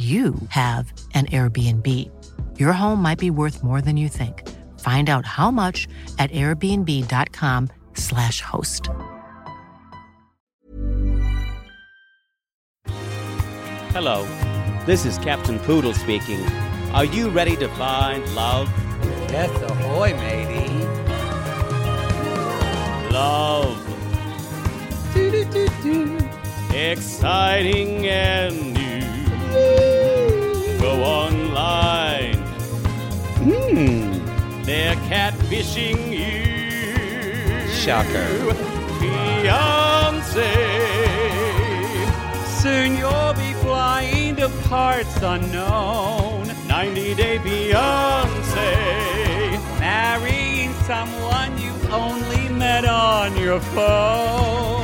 you have an Airbnb. Your home might be worth more than you think. Find out how much at airbnb.com/slash host. Hello, this is Captain Poodle speaking. Are you ready to find love? Yes, ahoy, matey. Love. Exciting and new. Go online. Hmm. They're catfishing you. Shocker. Fiance. Soon you'll be flying to parts unknown. 90 Day Fiance. Marrying someone you only met on your phone.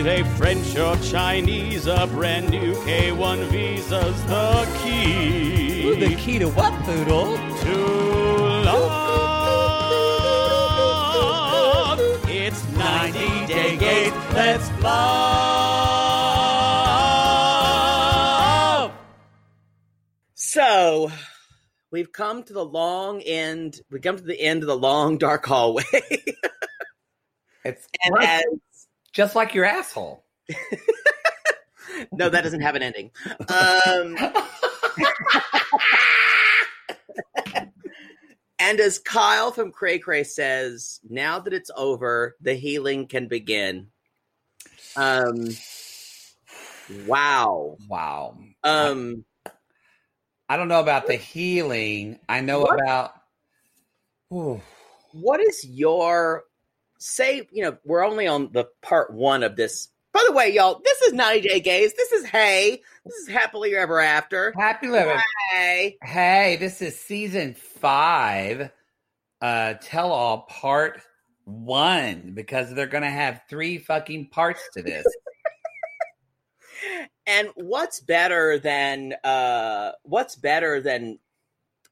Be they French or Chinese, a brand new K1 visa's the key. Ooh, the key to what, Poodle? to love. It's 90 Day Gate. Let's love. So we've come to the long end. We've come to the end of the long dark hallway. It's and as just like your asshole. no, that doesn't have an ending. Um, and as Kyle from Cray Cray says, now that it's over, the healing can begin. Um, wow. Wow. Um, I don't know about the healing. I know What? about. Ooh. what is your say? You know, we're only on the part one of this. By the way, y'all, this is 90 Day Gays. This is Hey. This is Happily Ever After. Happy Ever. Hey. Hey, this is season five, uh, tell all part one, because they're gonna have three fucking parts to this. And what's better than uh what's better than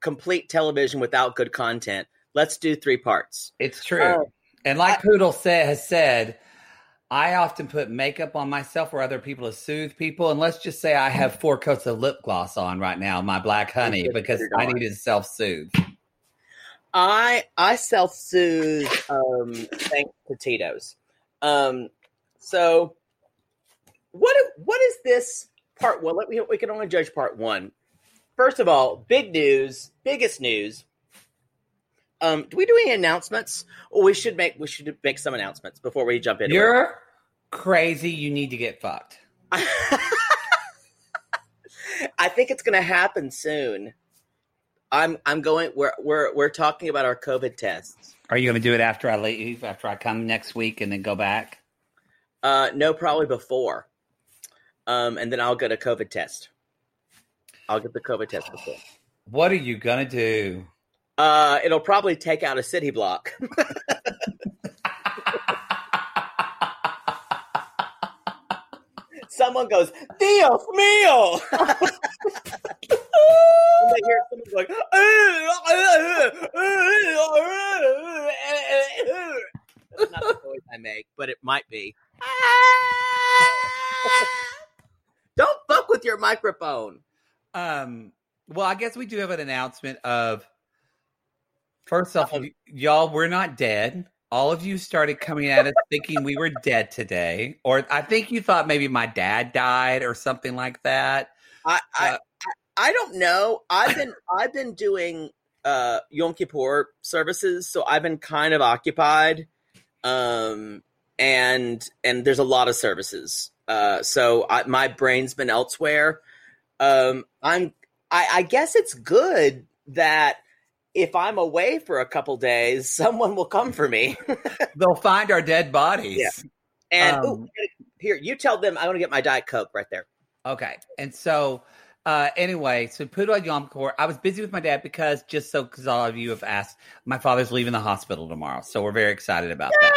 complete television without good content? Let's do three parts. It's true. Oh. And like Poodle said has said, I often put makeup on myself or other people to soothe people. And let's just say I have four coats of lip gloss on right now, my black honey, because I dog. need to self soothe. I I self soothe um thanks to Tito's. Um so what what is this part Well, Let me we can only judge part one. First of all, big news, biggest news. Um, do we do any announcements? Or we should make we should make some announcements before we jump in. You're crazy. You need to get fucked. I think it's going to happen soon. I'm I'm going. We're we're we're talking about our COVID tests. Are you going to do it after I leave, after I come next week and then go back? Uh, no, probably before. Um, and then I'll get a COVID test. I'll get the COVID test before. What are you going to do? Uh, it'll probably take out a city block. Someone goes, Dios mío! and hear someone going, That's not the noise I make, but it might be. Don't fuck with your microphone. Um, well, I guess we do have an announcement of first off, y- y'all, we're not dead. All of you started coming at us thinking we were dead today, or I think you thought maybe my dad died or something like that. I, I, Uh, I, I don't know. I've been I've been doing uh Yom Kippur services, so I've been kind of occupied. Um, and and there's a lot of services. Uh, so I, my brain's been elsewhere. Um, I'm I, I guess it's good that if I'm away for a couple days, someone will come for me. They'll find our dead bodies. Yeah. And ooh, Um, here, you tell them I want to get my diet coke right there. Okay. And so, uh, anyway, so put on Yom Kippur. I was busy with my dad because just so, because all of you have asked, my father's leaving the hospital tomorrow. So we're very excited about that.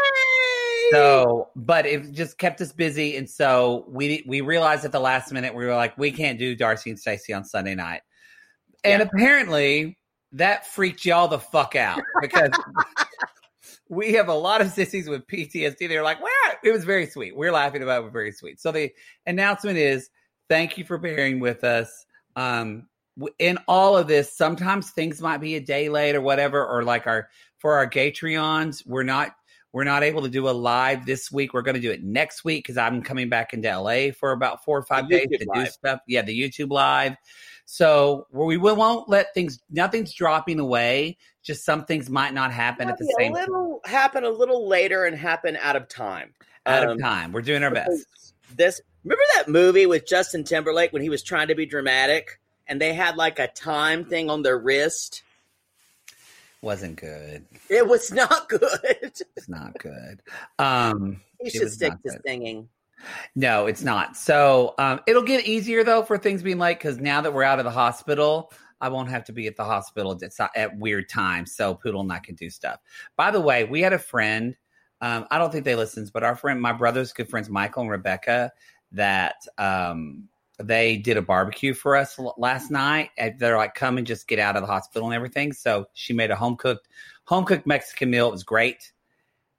So, but it just kept us busy. And so we, we realized at the last minute, we were like, we can't do Darcy and Stacy on Sunday night. And Yeah. apparently that freaked y'all the fuck out because we have a lot of sissies with PTSD. They're like, where? It was very sweet. We're laughing about it. We're very sweet. So the announcement is thank you for bearing with us. Um, in all of this, sometimes things might be a day late or whatever, or like our for our Gatreons, we're not we're not able to do a live this week. We're going to do it next week because I'm coming back into LA for about four or five days to do stuff. Yeah, the YouTube live. So we will- won't let things. Nothing's dropping away. Just some things might not happen at the same a little happen a little later and happen out of time. out Um, of time. We're doing our best. This remember that movie with Justin Timberlake when he was trying to be dramatic and they had like a time thing on their wrist. Wasn't good. It was not good. It's not good. Um, he should stick to good. singing. No, it's not. So um, it'll get easier though for things being like because now that we're out of the hospital, I won't have to be at the hospital at, weird times. So Poodle and I can do stuff. By the way, we had a friend. Um, I don't think they listens, but our friend, my brother's good friends, Michael and Rebecca, that um, they did a barbecue for us last night. They're like, come and just get out of the hospital and everything. So she made a home cooked, home cooked Mexican meal. It was great.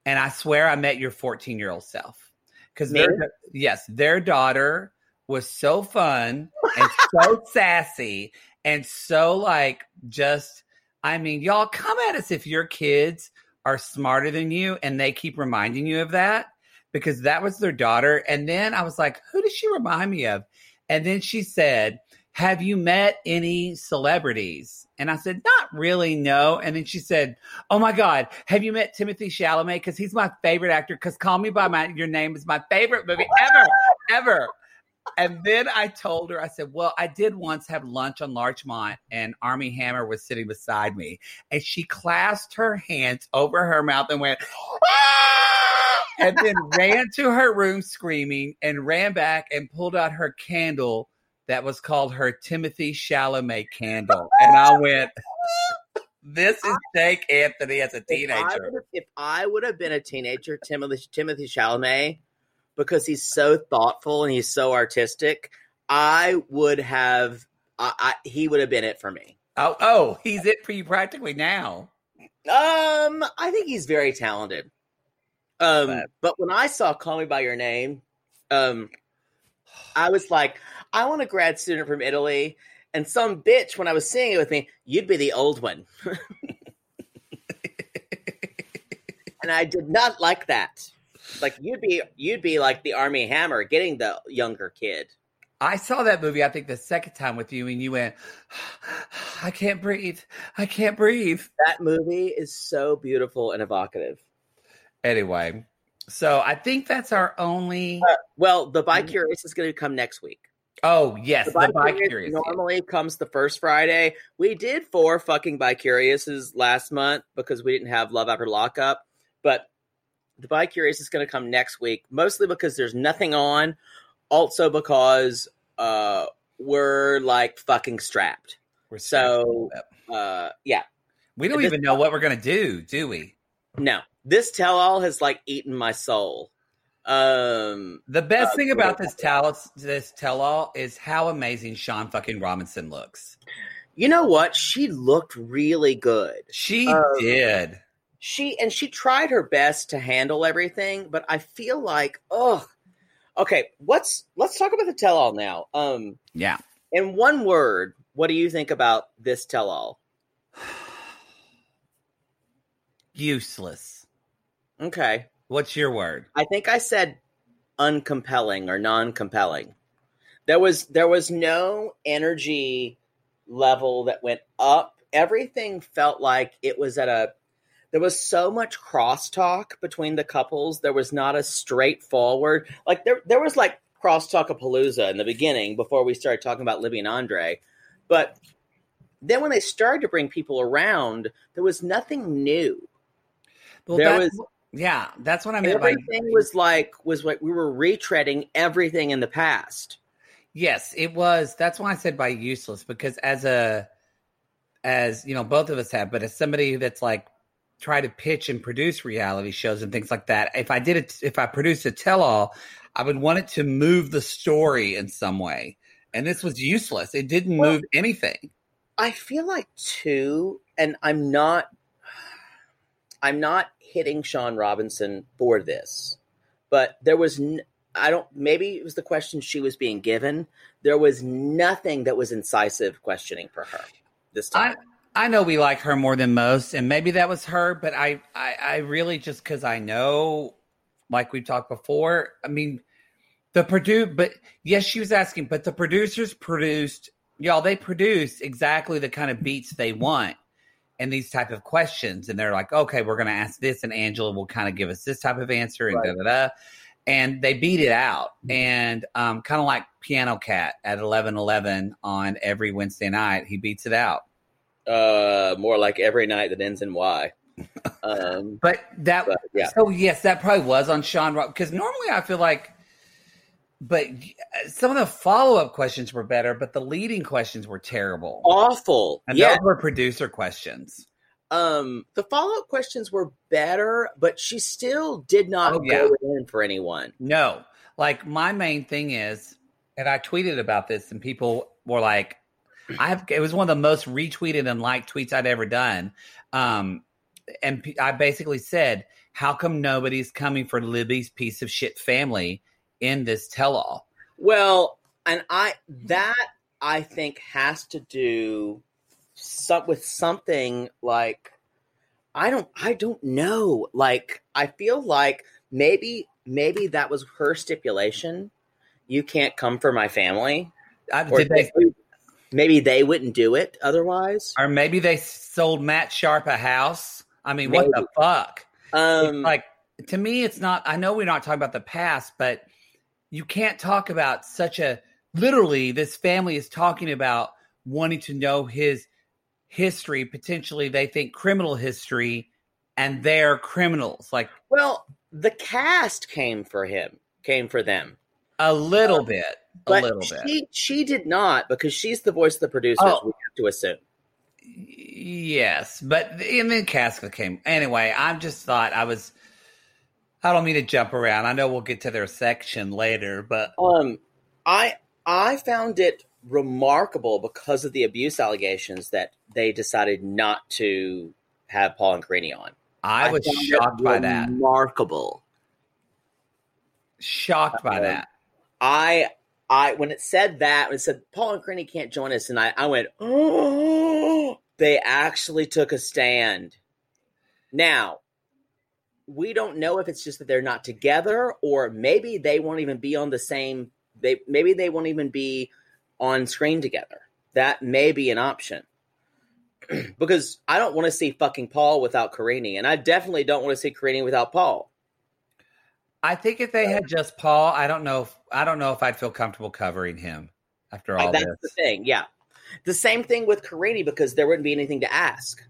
And I swear I met your 14 year old self because their yes, their daughter was so fun and so sassy and so like just I mean, y'all come at us if your kids are smarter than you and they keep reminding you of that because that was their daughter. And then I was like, who does she remind me of? And then she said, Have you met any celebrities? And I said, Not really, no. And then she said, Oh my God, have you met Timothée Chalamet? Because he's my favorite actor. Because Call Me by my Your Name is my favorite movie ever, ever. And then I told her, I said, Well, I did once have lunch on Larchmont, and Armie Hammer was sitting beside me. And she clasped her hands over her mouth and went, "Ah!" and then ran to her room screaming and ran back and pulled out her candle that was called her Timothée Chalamet candle. And I went, This is Jake Anthony as a teenager. if I would have been a teenager, Timothy Timothée Chalamet, because he's so thoughtful and he's so artistic, I would have. I, I he would have been it for me. Oh, oh, he's it for you practically now. Um, I think he's very talented. Um, But- but when I saw "Call Me by Your Name," um, I was like, I want a grad student from Italy, and some bitch when I was seeing it with me, you'd be the old one, and I did not like that. Like you'd be, you'd be like the Armie Hammer, getting the younger kid. I saw that movie, I think, the second time with you, and you went, I can't breathe. I can't breathe. That movie is so beautiful and evocative. Anyway, so I think that's our only. Uh, well, the Bi Curious is going to come next week. Oh, yes, The the Bi Bi Curious Curious. normally comes the first Friday. We did four fucking Bi Curiouses last month because we didn't have Love After Lockup, but the Bi Curious is going to come next week, mostly because there's nothing on, also because uh, we're like fucking strapped. We're So, uh, yeah, we don't this- even know what we're going to do, do we? no, this tell all has like eaten my soul. Um, The best Uh, thing about this tell this tell all is how amazing Shaun fucking Robinson looks. you know what? She looked really good. She Um, did. she and she tried her best to handle everything but i feel like oh okay let's let's talk about the tell-all now um Yeah. in one word what do you think about this tell-all Useless. okay What's your word? i think i said uncompelling or non-compelling There was there was no energy level that went up. Everything felt like it was at a there was so much crosstalk between the couples. There was not a straightforward like there there was like crosstalk of palooza in the beginning before we started talking about Libby and Andrei. But then when they started to bring people around, there was nothing new. Well, there that's- was yeah, that's what I meant by everything was like was what we were retreading everything in the past. Yes, it was. That's why I said by useless because as a as you know, both of us have, but as somebody that's like try to pitch and produce reality shows and things like that, if I did it, if I produced a tell all, I would want it to move the story in some way. And this was useless. It didn't Well- move anything. I feel like too, and I'm not I'm not hitting Shaun Robinson for this, but there was n- I don't maybe it was the question she was being given. There was nothing that was incisive questioning for her this time. I know we like her more than most, and maybe that was her, but I I, I really just because I know, like we've talked before. I mean, the Purdue, but yes, she was asking, but the producers produced y'all. They produced exactly the kind of beats they want and these type of questions, and they're like, okay, we're going to ask this, and Angela will kind of give us this type of answer, and Right. da da da. And they beat it out, and um, kind of like Piano Cat at eleven eleven on every Wednesday night, he beats it out. uh, more like every night that ends in Y. Um, But that, but yeah, so yes, that probably was on Sean Rock because normally I feel like, but some of the follow up questions were better, but the leading questions were terrible. awful. and yeah, those were producer questions. um, the follow up questions were better, but she still did not Oh, yeah. go in for anyone. No, like my main thing is, and I tweeted about this, and people were like, I have, it was one of the most retweeted and liked tweets I'd ever done. Um, and I basically said, how come nobody's coming for Libby's piece of shit family in this tell all? Well, and I that I think has to do some, with something like I don't I don't know. Like I feel like maybe maybe that was her stipulation. You can't come for my family, I, did they, maybe, maybe they wouldn't do it otherwise. or maybe they sold Matt Sharp a house? I mean, what the fuck? Um, like to me it's not i know we're not talking about the past but you can't talk about such a literally this family is talking about wanting to know his history potentially they think criminal history and they're criminals like well, the cast came for him, came for them. a little um, bit a little bit she she did not because she's the voice of the producers. Oh. We have to assume. yes but and then casca came anyway i just thought i was i don't mean to jump around i know we'll get to their section later but Um, I I found it remarkable because of the abuse allegations that they decided not to have Paul and Carini on. i was shocked by that Remarkable. shocked by Um, that I I when it said that when it said Paul and Carini can't join us, and I I went oh they actually took a stand. Now we don't know if it's just that they're not together or maybe they won't even be on the same they maybe they won't even be on screen together. That may be an option. Because i don't want to see fucking paul without Carini, and i definitely don't want to see Carini without paul. I think if they had just Paul, I don't know. If, I don't know if I'd feel comfortable covering him after all that's this. the thing yeah. The same thing with Carini because there wouldn't be anything to ask.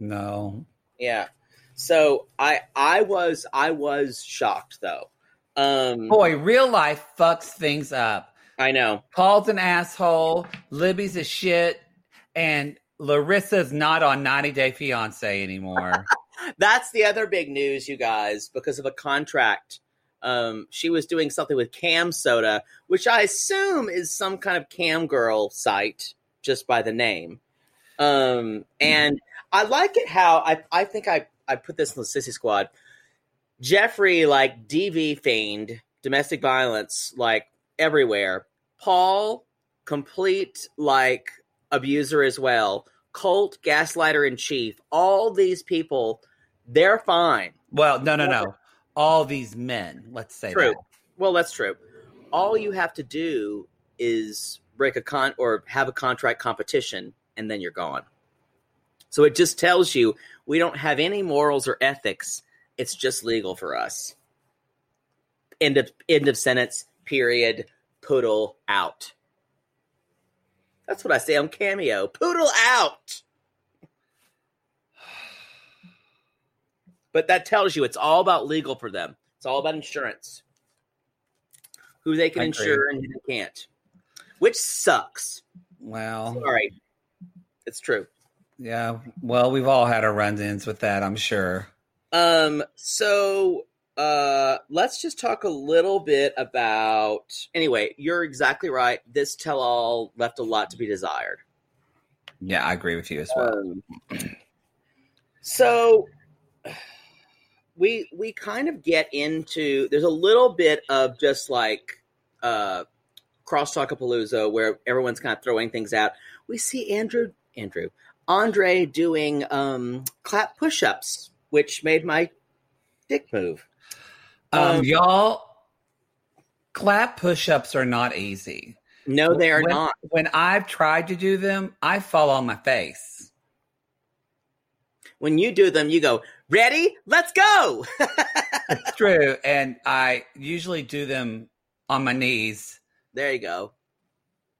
No, yeah so i i was i was shocked though um boy, real life fucks things up. i know Paul's an asshole. Libby's a shit, and Larissa's not on 90 Day Fiance anymore. That's the other big news, you guys, because of a contract. Um, she was doing something with CamSoda, which I assume is some kind of cam girl site, just by the name. Um, and I like it how I I think I I put this in the sissy squad. Jeffrey like DV fiend, domestic violence like everywhere. Paul complete like abuser as well. Colt gaslighter in chief. All these people, they're fine. well, no, no, no. All these men. Let's say True. that. Well, that's true. all you have to do is break a con or have a contract competition, and then you're gone. So it just tells you we don't have any morals or ethics. It's just legal for us. End of end of sentence. Period. Poodle out. That's what I say on Cameo. Poodle out. But that tells you it's all about legal for them. It's all about insurance. Who they can insure and who they can't. Which sucks. Well, Sorry. It's true. Yeah. Well, we've all had our run-ins with that, I'm sure. Um, so uh let's just talk a little bit about anyway, you're exactly right. This tell all left a lot to be desired. Yeah, I agree with you as well. Um, so we we kind of get into there's a little bit of just like uh crosstalkapalooza where everyone's kind of throwing things out. We see Andrew Andrew Andrei doing um clap push-ups, which made my dick move. Um, Um, y'all, clap push-ups are not easy. No, they are when, not. When I've tried to do them, I fall on my face. When you do them, you go, ready? Let's go. It's true, and I usually do them on my knees there you go.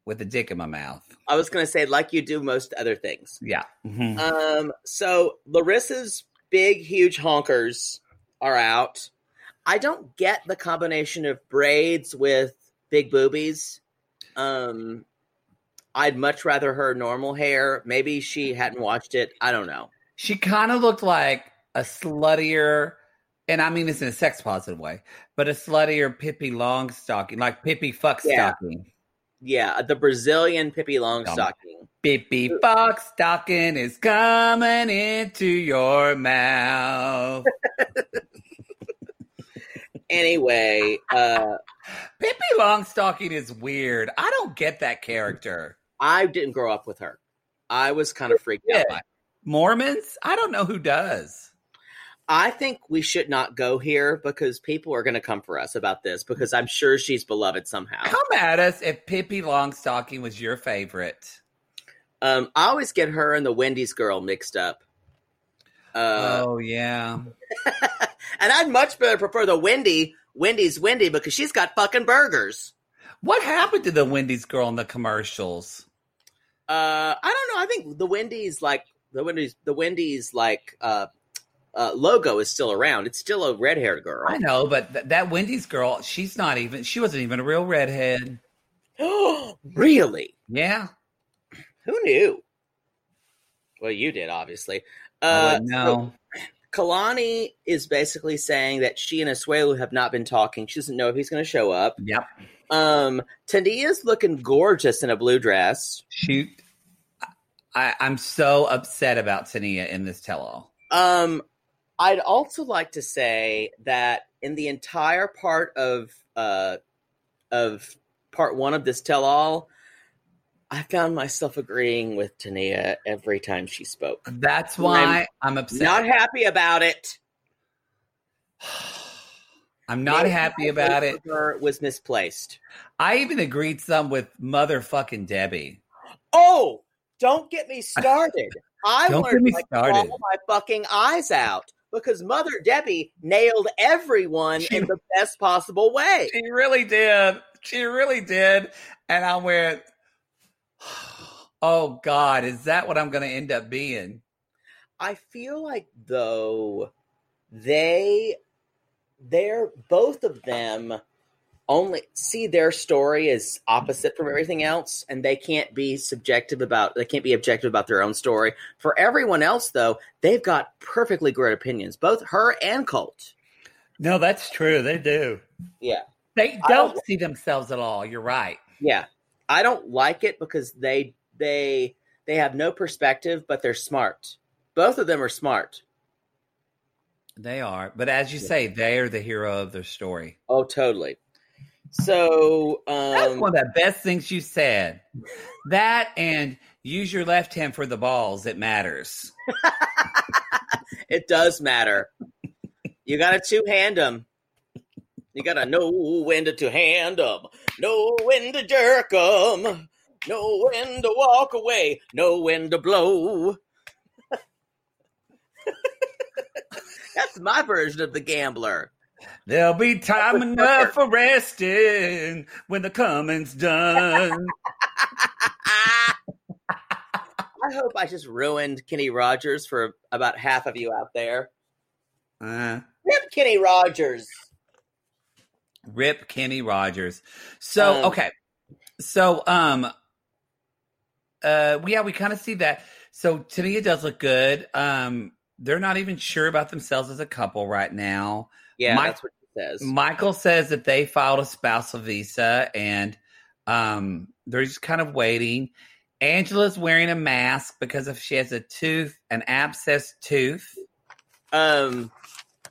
With a dick in my mouth. I was going to say, like you do most other things. Yeah. Mhm. Um, so Larissa's big, huge honkers are out. I don't get the combination of braids with big boobies. Um, I'd much rather her normal hair. Maybe she hadn't watched it. I don't know. She kind of looked like a sluttier, and I mean this in a sex positive way, but a sluttier Pippi Longstocking, like Pippi Fuckstocking. Yeah, the Brazilian Pippi Longstocking. Pippi Fuckstocking is coming into your mouth. Anyway, uh, Pippi Longstocking is weird. I don't get that character. I didn't grow up with her. I was kind of freaked out. Yeah. by it. Mormons? I don't know who does. I think we should not go here because people are going to come for us about this because I'm sure she's beloved somehow. Come at us if Pippi Longstocking was your favorite. Um, I always get her and the Wendy's girl mixed up. Uh, oh yeah. and I'd much better prefer the Wendy, Wendy's Wendy because she's got fucking burgers. What happened to the Wendy's girl in the commercials? Uh, I don't know. I think the Wendy's like the Wendy's the Wendy's like uh, uh, logo is still around. It's still a red haired girl. I know, but th- that Wendy's girl, she's not even. She wasn't even a real redhead. really? Yeah. Who knew? Well, you did, obviously. Uh, wouldn't. Kalani is basically saying that she and Asuelu have not been talking. She doesn't know if he's going to show up. Yep. Um, Tania's looking gorgeous in a blue dress. Shoot. I, I'm so upset about Tania in this tell-all. Um, I'd also like to say that in the entire part of uh of part one of this tell-all, I found myself agreeing with Tania every time she spoke. That's why I'm, upset. Not happy about it. I'm not Maybe happy about it. was misplaced. I even agreed some with motherfucking Debbie. Oh, don't get me started. I Don't wanted get me started. bawl my fucking eyes out because Mother Debbie nailed everyone She- in the best possible way. She really did. She really did. And I went, oh God, is that what I'm going to end up being? I feel like though they they're both of them only see their story as opposite from everything else and they can't be subjective about they can't be objective about their own story. For everyone else though, they've got perfectly great opinions, both her and Colt. No, that's true. They do. Yeah. They don't don't- see themselves at all. You're right. Yeah. I don't like it because they they they have no perspective, but they're smart. Both of them are smart. They are. But as you say, they are the hero of their story. Oh, totally. So, That's um, one of the best things you said. That and use your left hand for the balls. It matters. it does matter. You got to two hand them. You gotta know when to, to hand 'em, know when to jerk jerk 'em, know when to walk away, know when to blow. That's my version of the gambler. There'll be time enough for resting when the coming's done. I hope I just ruined Kenny Rogers for about half of you out there. Uh, Rip Kenny Rogers. rip Kenny Rogers. So Um, okay, so um, uh, yeah, we kind of see that. So to me, it does look good. Um, they're not even sure about themselves as a couple right now. Yeah, Mike- that's what he says. Michael says that they filed a spousal visa and um, they're just kind of waiting. Angela's wearing a mask because if she has a tooth, an abscess tooth. Um,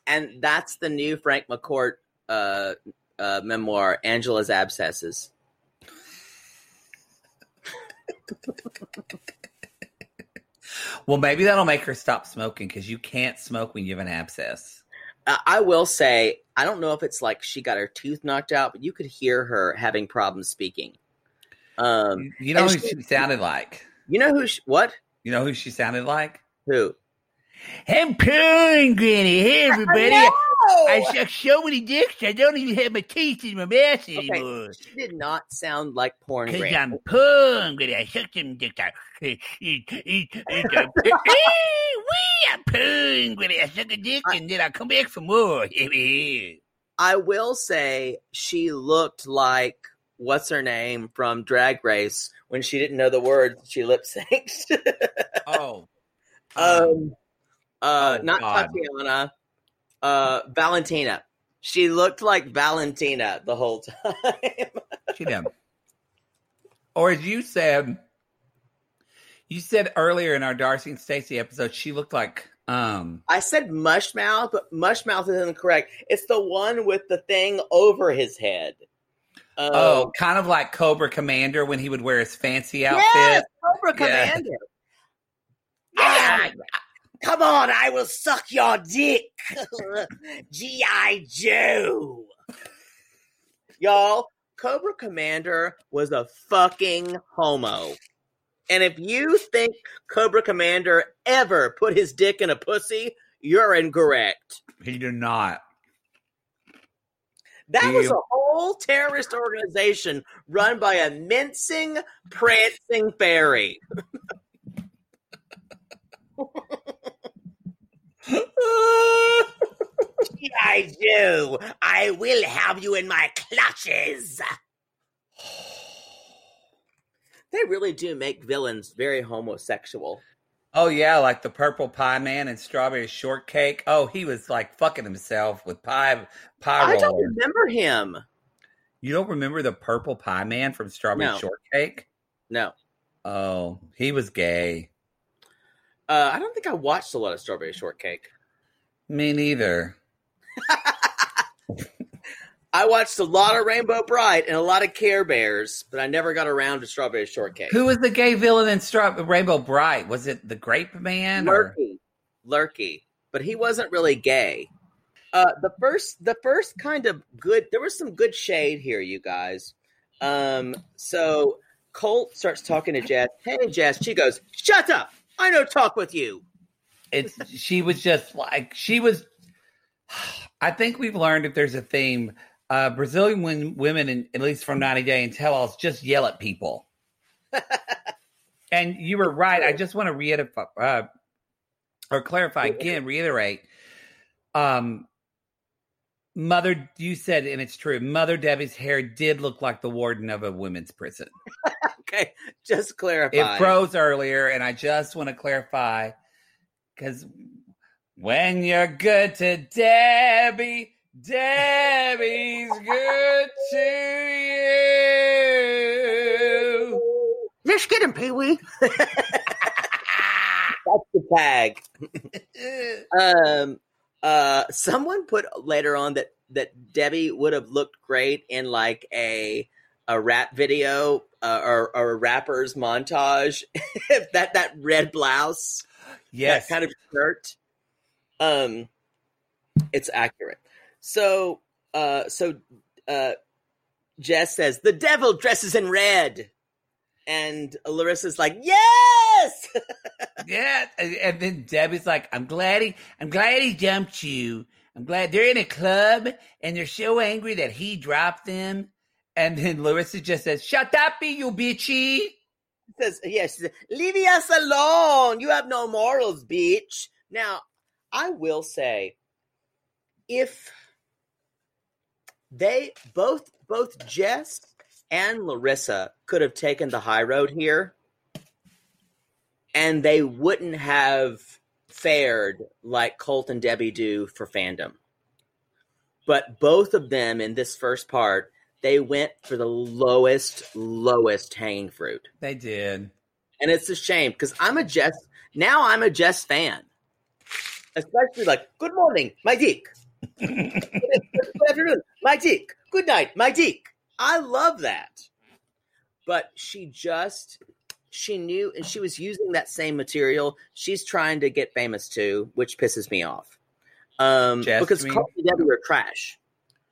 and that's the new Frank McCourt uh, uh, memoir, Angela's Abscesses. Well, maybe that'll make her stop smoking because you can't smoke when you have an abscess. Uh, I will say, I don't know if it's like she got her tooth knocked out, but you could hear her having problems speaking. Um, You know who she- she sounded like? you know who? She, what? You know who she sounded like? Who? I'm pulling, Granny. Hey, everybody. I suck so many dicks, I don't even have my teeth in my mouth anymore. She did not sound like porn. Because. I'm pulling, Granny. I suck them dicks out. Wee, I'm pulling, Granny. I suck a dick and then I come back for more. I will say she looked like what's her name from Drag Race when she didn't know the words she lip synced. oh. um, uh, Oh, not God. Tatiana, uh, Valentina. She looked like Valentina the whole time. She did. Or as you said, you said earlier in our Darcy and Stacy episode, she looked like um I said Mushmouth, but Mushmouth isn't correct. It's the one with the thing over his head. Um, oh, kind of like Cobra Commander when he would wear his fancy outfit. yes, Cobra Yeah. Commander. Ah, come on, I will suck your dick. G.I. Joe. Y'all, Cobra Commander was a fucking homo. And if you think Cobra Commander ever put his dick in a pussy, you're incorrect. He did not. That was a whole terrorist organization run by a mincing, prancing fairy. I do. I will have you in my clutches. They really do make villains very homosexual. Oh yeah, like the purple pie man and strawberry shortcake. Oh, he was like fucking himself with pie pie I don't remember him. You don't remember the purple pie man from Strawberry No. Shortcake? No. Oh, he was gay. Uh, I don't think I watched a lot of Strawberry Shortcake. Me neither. I watched a lot of Rainbow Brite and a lot of Care Bears, but I never got around to Strawberry Shortcake. Who was the gay villain in Straw- Rainbow Brite? Was it the Grape Man? Or? Lurky, Lurky, but he wasn't really gay. Uh, the first, the first kind of good. There was some good shade here, you guys. Um, so Colt starts talking to Jess. Hey, Jess. She goes, "Shut up! I don't talk with you." It's she was just like she was. I think we've learned if there's a theme. Uh, Brazilian women, in, at least from 90 Day and Tell Alls, just yell at people. and you were right. I just want to reiterate uh, or clarify again, reiterate. Um, Mother, you said, and it's true. Mother Debbie's hair did look like the warden of a women's prison. Okay, just clarify. It froze earlier, and I just want to clarify because when you're good to Debbie, Debbie's good to you. Let's get him, Pee Wee. That's the tag. um, uh, someone put later on that that Debbie would have looked great in like a a rap video uh, or, or a rapper's montage. that that red blouse, yes, that kind of shirt. Um, it's accurate. So uh, so uh, Jess says the devil dresses in red, and Larissa's like, yes. Yeah, and then Debbie's like, "I'm glad he, I'm glad he dumped you. I'm glad they're in a club and they're so angry that he dropped them." And then Larissa just says, "Shut up, you bitchy." says, yes, says, leave us alone. You have no morals, bitch. Now, I will say, if they both both Jess and Larissa could have taken the high road here, and they wouldn't have fared like Colt and Debbie do for fandom. But both of them in this first part, they went for the lowest, lowest hanging fruit. They did. And it's a shame because I'm a Jess now I'm a Jess fan. Especially like, good morning, my dick. good afternoon, my dick. Good night, my dick. I love that. But she just she knew and she was using that same material. She's trying to get famous too, which pisses me off. Um because you mean? Carl and Debbie are trash.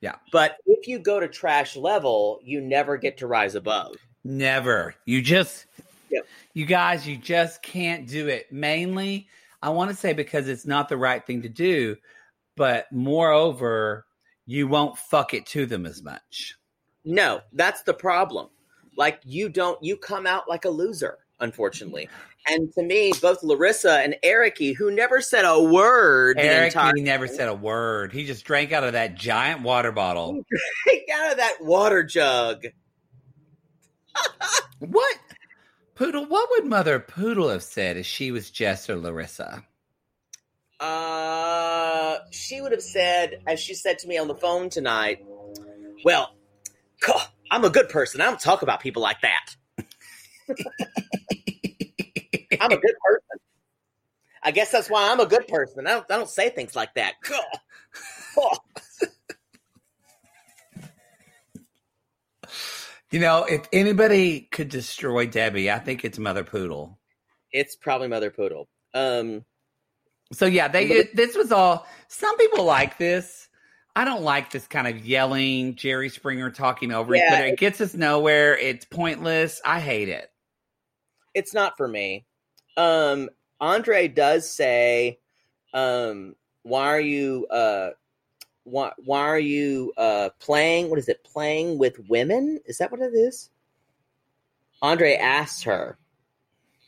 Yeah. But if you go to trash level, you never get to rise above. Never. You just, Yep. you guys, you just can't do it. Mainly, I want to say because it's not the right thing to do, but moreover, you won't fuck it to them as much. No, that's the problem. Like you don't you come out like a loser, unfortunately. And to me, both Larissa and Ericy, who never said a word he never said a word. He just drank out of that giant water bottle. Take out of that water jug. What? Poodle, what would Mother Poodle have said if she was Jess or Larissa? Uh she would have said, as she said to me on the phone tonight, Well, I'm a good person. I don't talk about people like that. I'm a good person. I guess that's why I'm a good person. I don't, I don't say things like that. God. Oh. You know, if anybody could destroy Debbie, I think it's Mother Poodle. It's probably Mother Poodle. Um, So yeah, they it, this was all. Some people like this. I don't like this kind of yelling, Jerry Springer talking over Yeah, each other. It gets us nowhere. It's pointless. I hate it. it's not for me. Um, Andrei does say, um, "Why are you? Uh, why why are you uh, playing? What is it? Playing with women? Is that what it is?" Andrei asks her,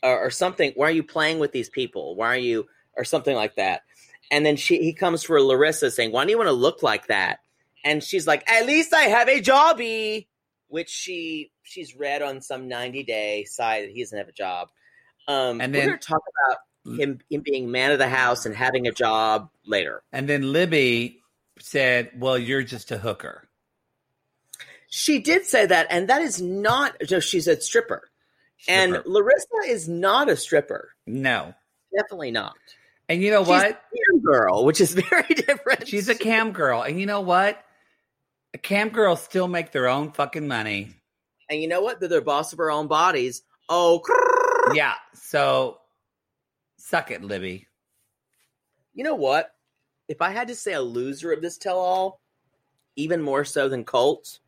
or, or something. Why are you playing with these people? Why are you, or something like that? And then she he comes for Larissa saying, "Why do you want to look like that?" And she's like, "At least I have a jobby," which she she's read on some ninety day side that he doesn't have a job. Um, And then- we're going to talk about him him being man of the house and having a job later. And then Libby said, "Well, you're just a hooker." She did say that, and that is not. No, she's a stripper, and Larissa is not a stripper. no. Definitely not. And you know She's what? a cam girl, which is very different. She's a cam girl. And you know what? A cam girls still make their own fucking money. and you know what? They're the boss of her own bodies. Oh, Yeah. So suck it, Libby. you know what? If I had to say a loser of this tell-all, even more so than Colt,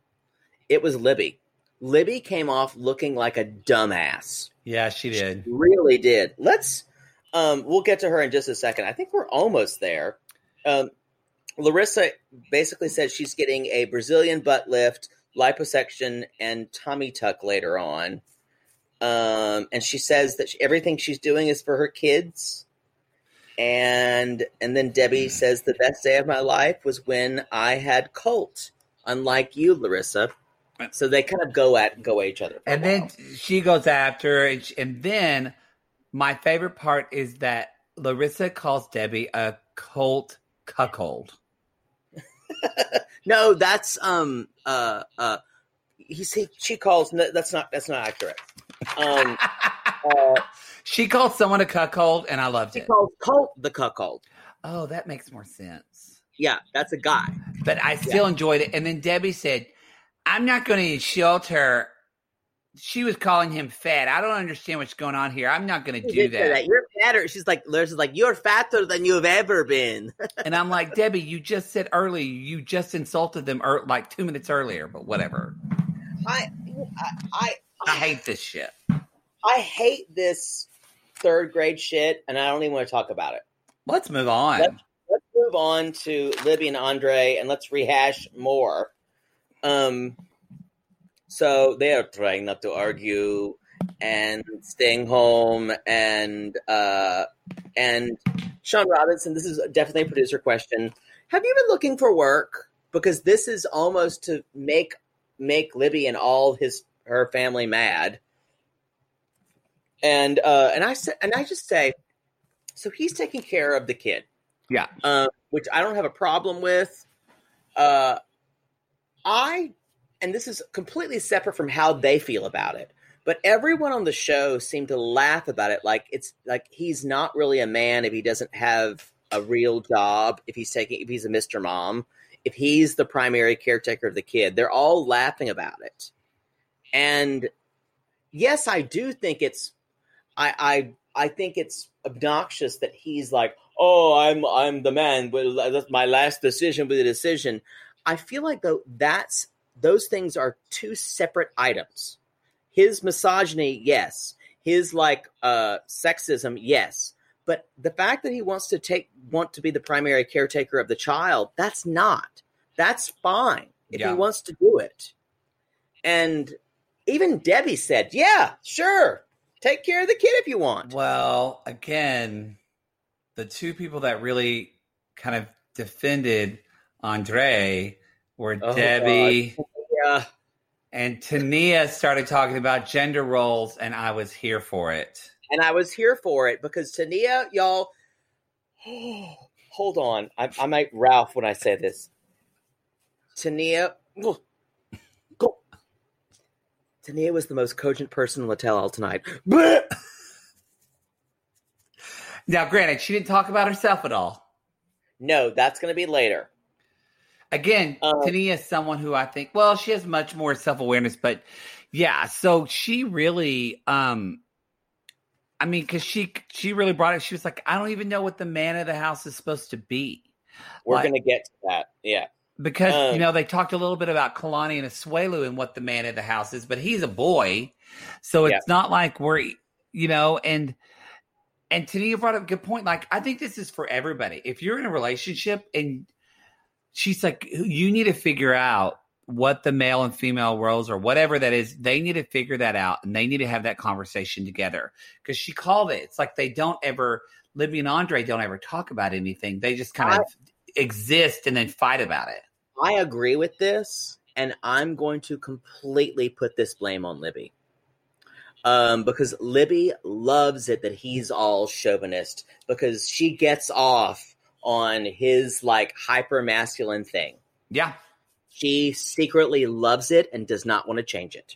it was Libby. Libby came off looking like a dumbass. Yeah, she did. Really did. Let's um we'll get to her in just a second. I think we're almost there. Um Larissa basically said she's getting a Brazilian butt lift, liposuction, and tummy tuck later on. Um and she says that she, everything she's doing is for her kids. And and then Debbie says the best day of my life was when I had Colt, unlike you, Larissa. So they kind of go at go at each other. And then she goes after, and, she- and then my favorite part is that Larissa calls Debbie a cult cuckold. No, that's um uh uh he he she calls no, that's not that's not accurate. Um uh, she called someone a cuckold, and I loved it. she it. calls Colt the cuckold. Oh, that makes more sense. Yeah, that's a guy. But I still enjoyed it. And then Debbie said, "I'm not going to insult her." She was calling him fat. I don't understand what's going on here. I'm not going to do say that. You're fatter. She's like, Laris is like, you're fatter than you've ever been. And I'm like, Debbie, you just said early, you just insulted them er- like two minutes earlier, but whatever. I, I, I hate this shit. I hate this third grade shit, and I don't even want to talk about it. Let's move on. Let's, let's move on to Libby and Andrei, and let's rehash more. Um, so they are trying not to argue and staying home, and uh, and Shaun Robinson. This is definitely a producer question. Have you been looking for work? Because this is almost to make make Libby and all his her family mad. And uh, and I said, and I just say, so he's taking care of the kid, Yeah. um, which I don't have a problem with. Uh, I, and this is completely separate from how they feel about it, but everyone on the show seemed to laugh about it like it's like he's not really a man if he doesn't have a real job, if he's taking, if he's a Mr. Mom, if he's the primary caretaker of the kid. They're all laughing about it. And yes, I do think it's, I, I, I think it's obnoxious that he's like, oh, I'm, I'm the man. Well, that's my last decision with the decision. I feel like though that's those things are two separate items. His misogyny, yes. His like uh sexism, yes. But the fact that he wants to take want to be the primary caretaker of the child, that's not. That's fine if Yeah. he wants to do it. And even Debbie said, "Yeah, sure. Take care of the kid if you want." Well, again, the two people that really kind of defended Andrei were Oh, Debbie Yeah. and Tania started talking about gender roles, and I was here for it. and I was here for it because Tania, y'all. hold on, I, I might Ralph when I say this. Tania. Tania was the most cogent person on the tell all tonight. Now, granted, she didn't talk about herself at all. No, that's going to be later. Again, Uh, Tania is someone who I think, well, she has much more self awareness, but yeah, so she really, um, I mean, because she she really brought it. She was like, I don't even know what the man of the house is supposed to be. We're Like- going to get to that. Yeah. Because Um, you know they talked a little bit about Kalani and Asuelu and what the man of the house is, but he's a boy, so it's not like we're you know and and Tania brought up a good point. Like I think this is for everybody. If you're in a relationship and she's like, you need to figure out what the male and female roles or whatever that is. They need to figure that out and they need to have that conversation together because she called it. It's like they don't ever. Libby and Andrei don't ever talk about anything. They just kind of exist and then fight about it. I agree with this, and I'm going to completely put this blame on Libby. Um, because Libby loves it that he's all chauvinist because she gets off on his like hyper masculine thing. Yeah. She secretly loves it and does not want to change it.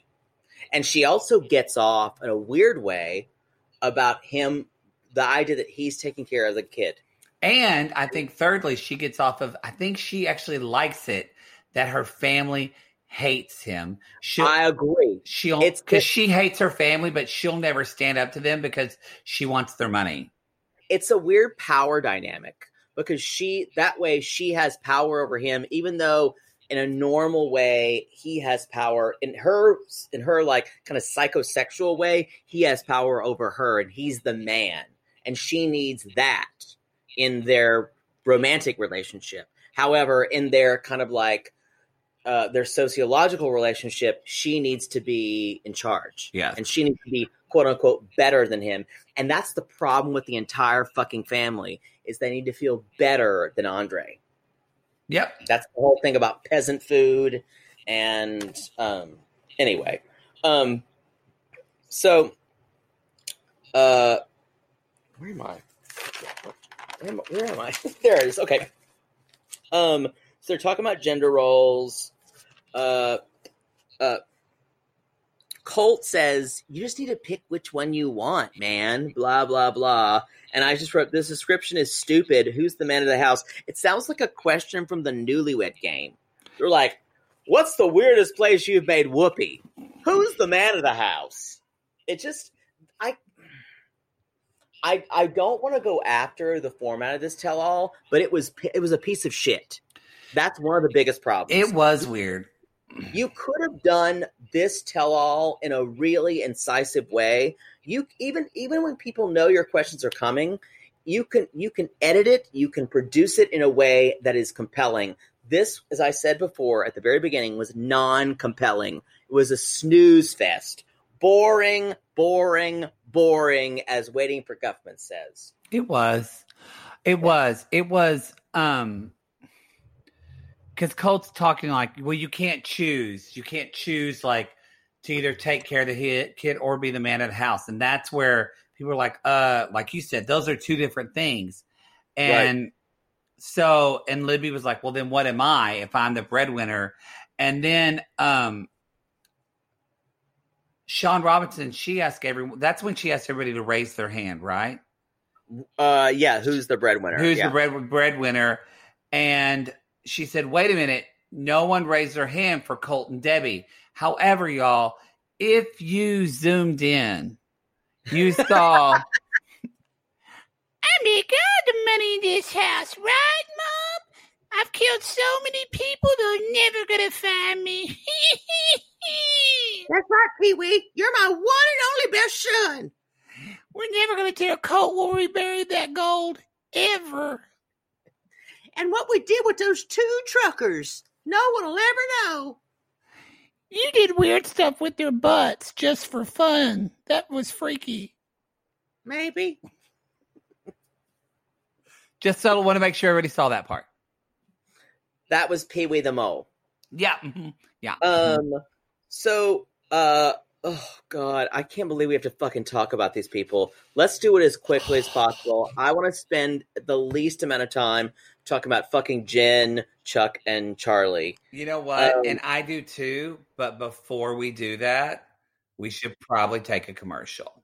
And she also gets off in a weird way about him, the idea that he's taking care of the kid. And I think thirdly, she gets off of I think she actually likes it that her family hates him. She'll I agree. she'll because she hates her family, but she'll never stand up to them because she wants their money. it's a weird power dynamic because she that way she has power over him even though in a normal way he has power in her in her like kind of psychosexual way he has power over her and he's the man and she needs that in their romantic relationship however in their kind of like uh, their sociological relationship she needs to be in charge Yeah. and she needs to be quote unquote better than him and that's the problem with the entire fucking family is they need to feel better than Andrei. Yep. That's the whole thing about peasant food and um anyway. Um so uh where am I? Where am I? Where am I? there it is. Okay. Um so they're talking about gender roles. Uh uh Colt says, you just need to pick which one you want, man. Blah, blah, blah. And I just wrote, this description is stupid. Who's the man of the house? It sounds like a question from the newlywed game. They're like, what's the weirdest place you've made whoopee? Who's the man of the house? It just, I, I don't want to go after the format of this tell all, but it was it was a piece of shit. That's one of the biggest problems. It was weird. you could have done this tell all in a really incisive way. You even even when people know your questions are coming, you can you can edit it, you can produce it in a way that is compelling. This, as I said before at the very beginning, was non-compelling. It was a snooze fest. Boring, boring, boring, as Waiting for Guffman says. It was. It was. It was. Um, because Colt's talking like, well, you can't choose. You can't choose like to either take care of the hit, kid or be the man of the house, and that's where people are like, uh, like you said, those are two different things, and right. so and Libby was like, well, then what am I if I'm the breadwinner? And then um Shaun Robinson, she asked everyone. That's when she asked everybody to raise their hand, right? Uh, yeah. Who's the breadwinner? Who's yeah. the bread breadwinner? And she said, "Wait a minute, no one raised their hand for Colt and Debbie." However, y'all, if you zoomed in, you saw. I make all the money in this house, right, Mom? I've killed so many people, they're never gonna find me. That's right, Pee Wee. You're my one and only best son. We're never gonna tell Colt where we buried that gold, ever. And what we did with those two truckers, no one will ever know. You did weird stuff with their butts just for fun. That was freaky. Maybe. Just so I want to make sure everybody saw that part. That was Pee Wee the Mole. Yeah. Mm-hmm. Yeah. Um. So, uh, oh god, I can't believe we have to fucking talk about these people. Let's do it as quickly as possible. I want to spend the least amount of time talking about fucking Jen, Chuck, and Charlie. You know what? Um, and I do too. But before we do that, we should probably take a commercial.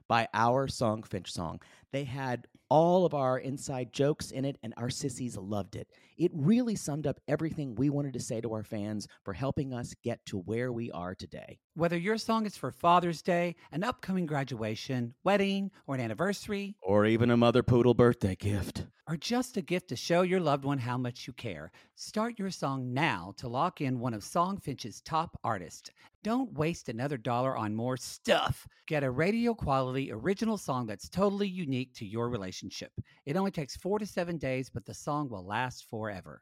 by our song, Finch song. They had all of our inside jokes in it, and our sissies loved it. It really summed up everything we wanted to say to our fans for helping us get to where we are today. Whether your song is for Father's Day, an upcoming graduation, wedding, or an anniversary, Or even a mother poodle birthday gift. or just a gift to show your loved one how much you care, start your song now to lock in one of Songfinch's top artists. Don't waste another dollar on more stuff. Get a radio quality original song that's totally unique to your relationship. It only takes four to seven days, but the song will last forever.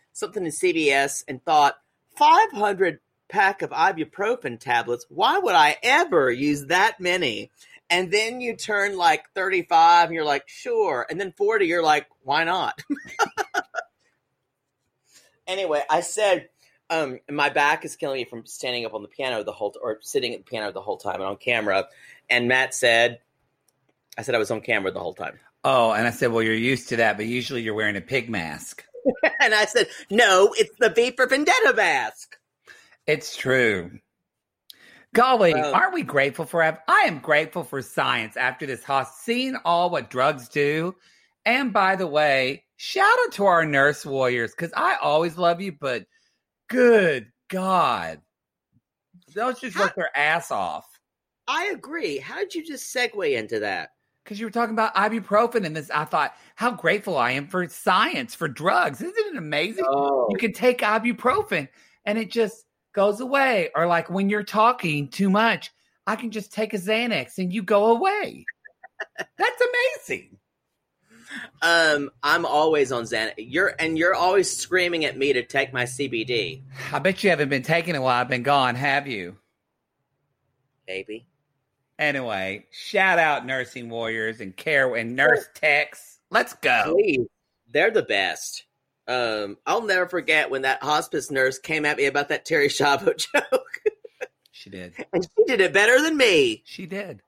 something in CVS and thought 500 pack of ibuprofen tablets, why would I ever use that many? And then you turn like 35 and you're like, sure. And then 40, you're like, why not? anyway, I said, um, my back is killing me from standing up on the piano the whole, or sitting at the piano the whole time and on camera. And Matt said, I said I was on camera the whole time. Oh, and I said, well, you're used to that, but usually you're wearing a pig mask. and I said, no, it's the V for Vendetta mask. It's true. Golly, Well- aren't we grateful for? I am grateful for science after this hospital, seeing all what drugs do. And by the way, shout out to our nurse warriors because I always love you, but good God, those just work their ass off. I agree. How did you just segue into that? Because you were talking about ibuprofen and this, I thought how grateful I am for science for drugs. Isn't it amazing? Oh, You can take ibuprofen and it just goes away. Or like when you're talking too much, I can just take a Xanax and you go away. That's amazing. um, I'm always on Xanax. You're and you're always screaming at me to take my CBD, I bet you haven't been taking it while I've been gone, have you? baby. Anyway, shout out nursing warriors and care and nurse techs. Let's go. Please, they're the best. Um, I'll never forget when that hospice nurse came at me about that Terri Schiavo joke, She did. and she did it better than me. She did.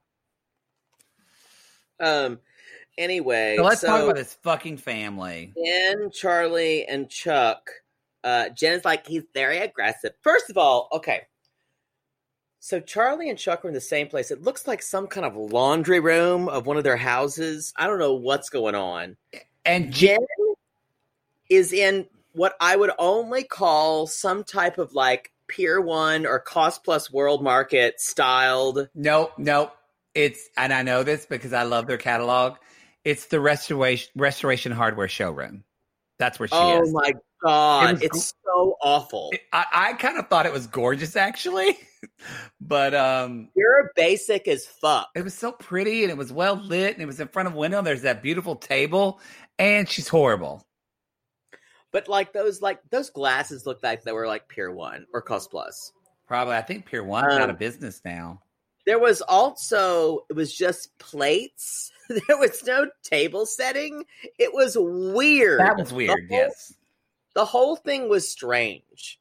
Um, anyway, So let's talk about this fucking family. Jen, Charlie, and Chuck. Uh, Jen's like, he's very aggressive. First of all, okay. So Charlie and Chuck are in the same place. It looks like some kind of laundry room of one of their houses. I don't know what's going on. And Jen, is in what I would only call some type of like Pier One or Cost Plus World Market styled. nope, nope. It's and I know this because I love their catalog. It's the restoration restoration hardware showroom. That's where she Oh is. Oh my god, was it's so awful. I, I kind of thought it was gorgeous actually, but um, You're a basic as fuck. it was so pretty and it was well lit and it was in front of a window. There's that beautiful table, and she's horrible. But like those like those glasses looked like they were like Pier One or Cost Plus. Probably, I think Pier One's out Um, of business now. There was also it was just plates. There was no table setting. It was weird. That was weird. The whole- Yes. The whole thing was strange.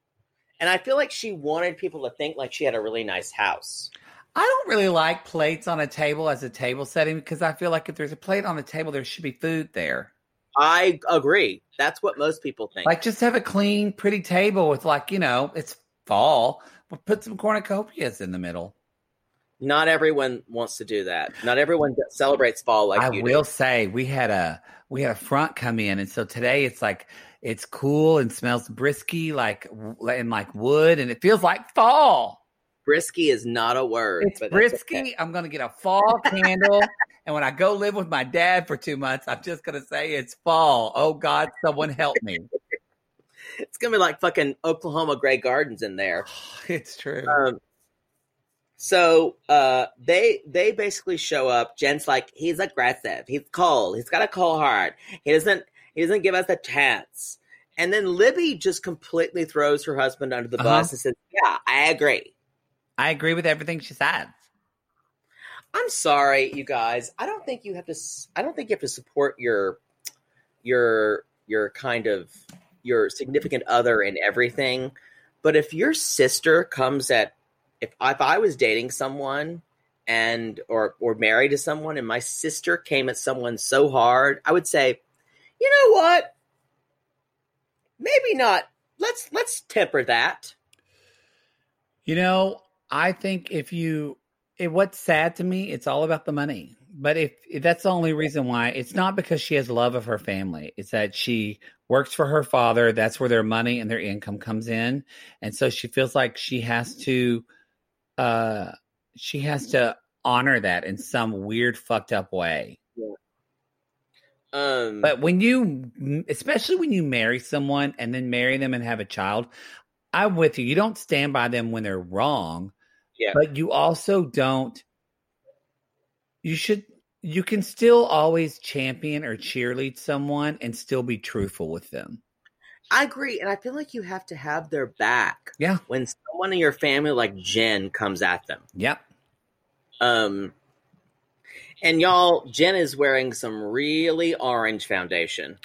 And I feel like she wanted people to think like she had a really nice house. I don't really like plates on a table as a table setting because I feel like if there's a plate on the table, there should be food there. I agree. That's what most people think. Like just have a clean, pretty table with like, you know, it's fall. But put some cornucopias in the middle. Not everyone wants to do that. Not everyone celebrates fall like I you will do. say we had a we had a front come in, and so today it's like it's cool and smells brisky, like and like wood, and it feels like fall. Brisky is not a word. It's brisky. okay. I'm gonna get a fall candle, and when I go live with my dad for two months, I'm just gonna say it's fall. Oh God, someone help me! It's gonna be like fucking Oklahoma Grey Gardens in there. It's true. Um, so uh, they they basically show up. Jen's like, he's aggressive. He's cold. He's got a cold heart. He doesn't he doesn't give us a chance. And then Libby just completely throws her husband under the Uh-huh. bus and says, "Yeah, I agree." I agree with everything she said. I'm sorry, you guys. I don't think you have to. I don't think you have to support your your your kind of your significant other in everything. But if your sister comes at if if I was dating someone and or or married to someone and my sister came at someone so hard, I would say, you know what? Maybe not. Let's let's temper that. You know, I think if you, it, what's sad to me, it's all about the money. But if, if that's the only reason why, it's not because she has love of her family. It's that she works for her father. That's where their money and their income comes in, and so she feels like she has to, uh, she has to honor that in some weird, fucked up way. Um, But when you, especially when you marry someone and then marry them and have a child, I'm with you. You don't stand by them when they're wrong, Yeah. but you also don't. You should. You can still always champion or cheerlead someone and still be truthful with them. I agree, and I feel like you have to have their back. Yeah. When someone in your family like Jen comes at them. Yep. Um and y'all, Jen is wearing some really orange foundation.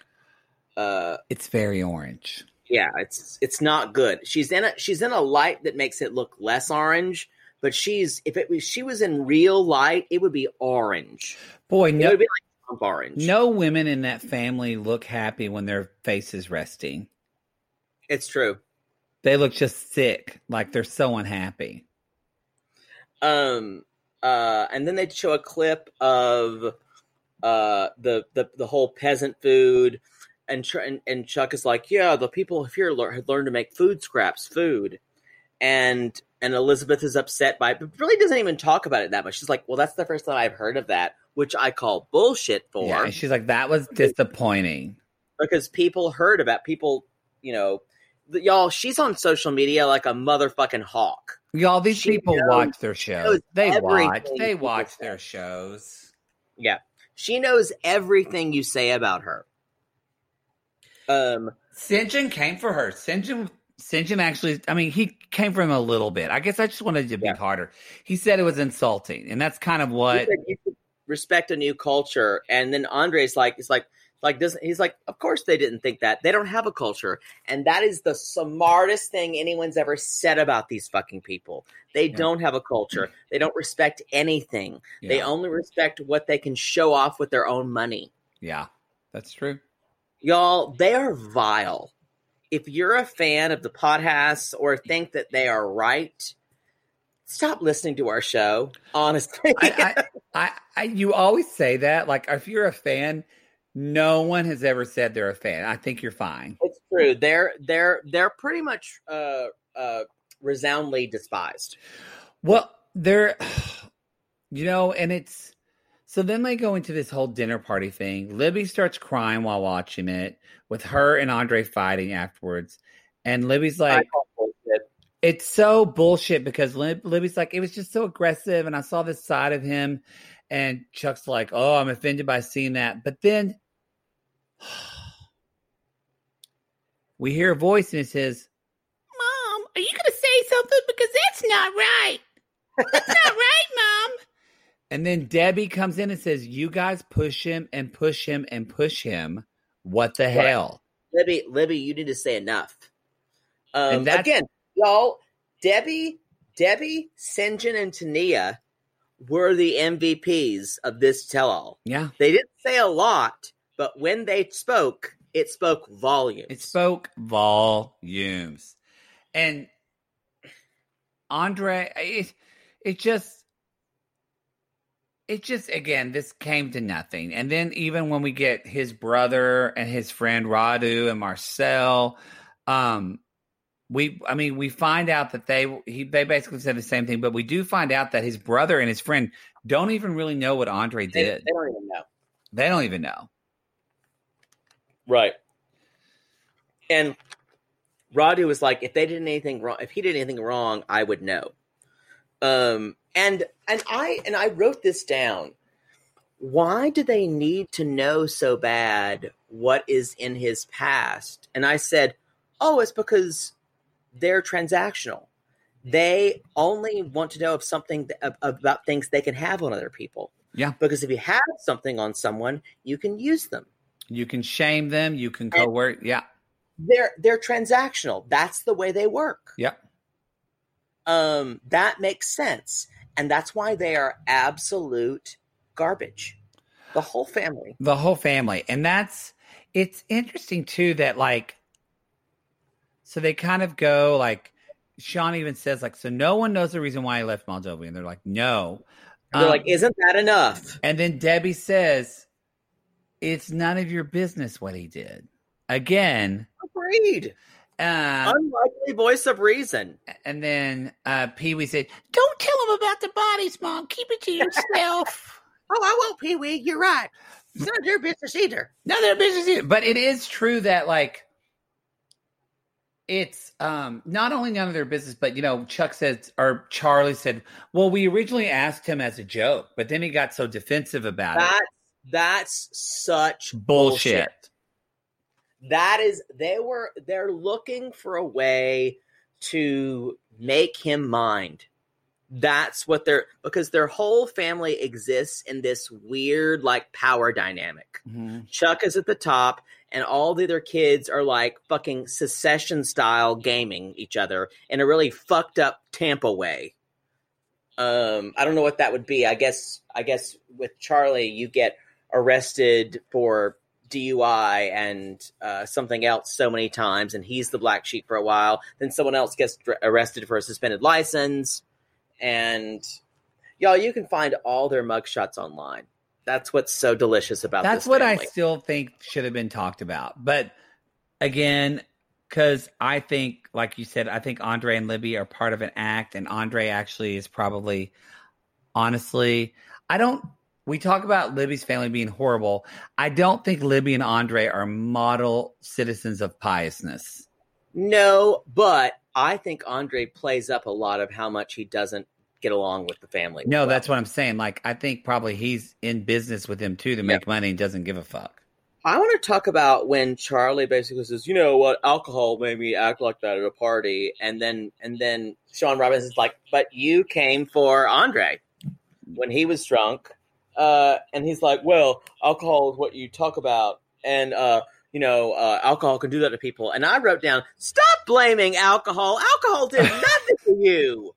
Uh It's very orange. yeah, it's it's not good. She's in a she's in a light that makes it look less orange, but she's if it was she was in real light, it would be orange. Boy, It no, would be like Trump orange. no women in that family look happy when their face is resting. It's true. They look just sick, like they're so unhappy. Um uh and then they'd show a clip of uh the the, the whole peasant food and, Ch- and and Chuck is like, yeah, the people here lear- had learned to make food scraps, food, and and Elizabeth is upset by it, but really doesn't even talk about it that much. She's like, well, that's the first time I've heard of that, which I call bullshit for Yeah, and she's like, that was disappointing. because people heard about people, you know, y'all. She's on social media like a motherfucking hawk. Y'all, these She people knows- watch their shows. They watch. They watch say. their shows. Yeah, she knows everything you say about her. Um, Syngin came for her. Syngin, Syngin actually, I mean, he came for him a little bit. I guess I just wanted to be Yeah. harder. He said it was insulting, and that's kind of what. said you should respect a new culture, and then Andrei's like, it's like, like doesn't he's like, of course they didn't think that. They don't have a culture, and that is the smartest thing anyone's ever said about these fucking people. They Yeah. don't have a culture. They don't respect anything. They only respect what they can show off with their own money. yeah, that's true. Y'all, they are vile. If you're a fan of the podcast or think that they are right, stop listening to our show. Honestly, I, I, I, you always say that. Like, if you're a fan, no one has ever said they're a fan. I think you're fine. it's true. They're they're they're pretty much uh uh resoundly despised. Well, they're, you know, and it's so then they go into this whole dinner party thing. Libby starts crying while watching it with her and Andrei fighting afterwards. And Libby's like, it's so bullshit because Lib- Libby's like, it was just so aggressive. And I saw this side of him. And Chuck's like, oh, I'm offended by seeing that. But then we hear a voice and it says, Mom, are you going to say something? Because that's not right. That's not right, Mom. And then Debbie comes in and says, You guys push him and push him and push him. What the hell? Libby, Libby, you need to say enough. Um, And that's- again, y'all, Debbie, Debbie, Syngin, and Tania were the MVPs of this tell-all. Yeah. They didn't say a lot, but when they spoke, it spoke volumes. It spoke volumes. And Andrei, it, it just, it just again this came to nothing and then even when we get his brother and his friend radu and marcel um we i mean we find out that they he, they basically said the same thing but we do find out that his brother and his friend don't even really know what Andrei They, did they don't even know. they don't even know Right. And Radu was like, if they did anything wrong, if he did anything wrong, I would know. Um, and and I and I wrote this down. Why do they need to know so bad what is in his past? And I said, oh, it's because they're transactional. They only want to know of something th- about things they can have on other people. Yeah. Because if you have something on someone, you can use them. You can shame them you can coerce yeah. They're they're transactional. That's the way they work. Yeah. Um that makes sense. And that's why they are absolute garbage. The whole family. The whole family. And that's it's interesting too that like so they kind of go like Shaun even says like so no one knows the reason why he left moldova. And they're like no. They're Um, like isn't that enough? and then debbie says it's none of your business what he did again agreed uh, unlikely voice of reason and then uh pee-wee said Don't tell them about the bodies, Mom. Keep it to yourself. Oh, I won't, Pee Wee. You're right. It's not their business either. No, their business either. But it is true that like it's um not only none of their business, but you know, Chuck said or Charlie said, Well, we originally asked him as a joke, but then he got so defensive about that's it. That's such Bullshit. that is they were they're looking for a way to make him mind. That's what they're because their whole family exists in this weird like power dynamic. Mhm. chuck is at the top and all the other kids are like fucking Succession style gaming each other in a really fucked up tampa way. Um i don't know what that would be. I guess i guess with charlie you get arrested for DUI and uh, something else so many times, and he's the black sheep for a while. Then someone else gets dr- arrested for a suspended license, and y'all, you can find all their mugshots online. That's what's so delicious about That's what I still think should have been talked about. But again, because I think, like you said, I think Andrei and Libby are part of an act, and Andrei actually is probably, honestly, I don't. We talk about Libby's family being horrible. I don't think Libby and Andrei are model citizens of piousness. No, but I think Andrei plays up a lot of how much he doesn't get along with the family. No, that's what I'm saying. Like, I think probably he's in business with him too to make money and doesn't give a fuck. I want to talk about when Charlie basically says, "You know what? Alcohol made me act like that at a party," and then and then Shaun Robbins is like, "But you came for Andrei when he was drunk," uh, and he's like, "Well, alcohol is what you talk about, and uh, you know, uh, alcohol can do that to people." And I wrote down, "Stop blaming alcohol. Alcohol did nothing to you.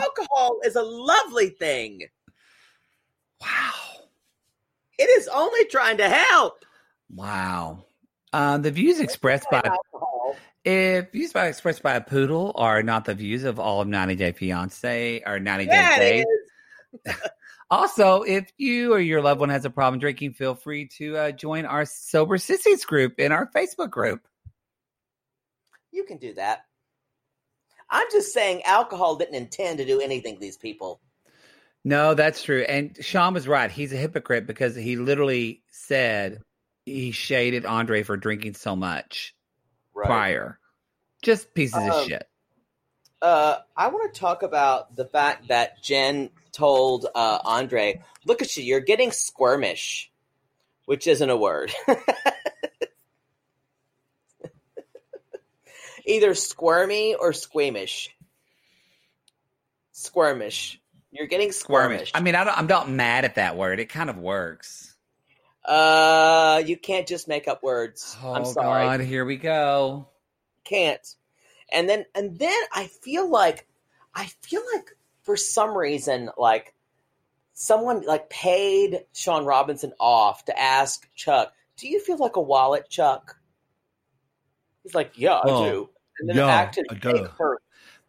Alcohol is a lovely thing. Wow. It is only trying to help." Wow. Uh, the views expressed by Alcohol. if views by expressed by a poodle are not the views of all of 90 Day Fiance or 90 Yeah, Day Days. Also, if you or your loved one has a problem drinking, feel free to uh, join our Sober Sissies group in our Facebook group. You can do that. I'm just saying alcohol didn't intend to do anything to these people. No, that's true. And Shaun was right. He's a hypocrite because he literally said he shaded Andrei for drinking so much prior. Just pieces of Um, shit. Uh, I want to talk about the fact that Jen told uh, Andrei, "Look at you, you're getting squirmish," which isn't a word. Either squirmy or squeamish. Squirmish. You're getting squirmish. I mean, I don't, I'm not mad at that word. It kind of works. Uh, you can't just make up words. Oh, I'm sorry. God, here we go. can't. And then and then I feel like I feel like for some reason like someone like paid Shaun Robinson off to ask Chuck, "Do you feel like a wallet, Chuck?" He's like, "Yeah, I Oh, do." And then yeah, acted I do.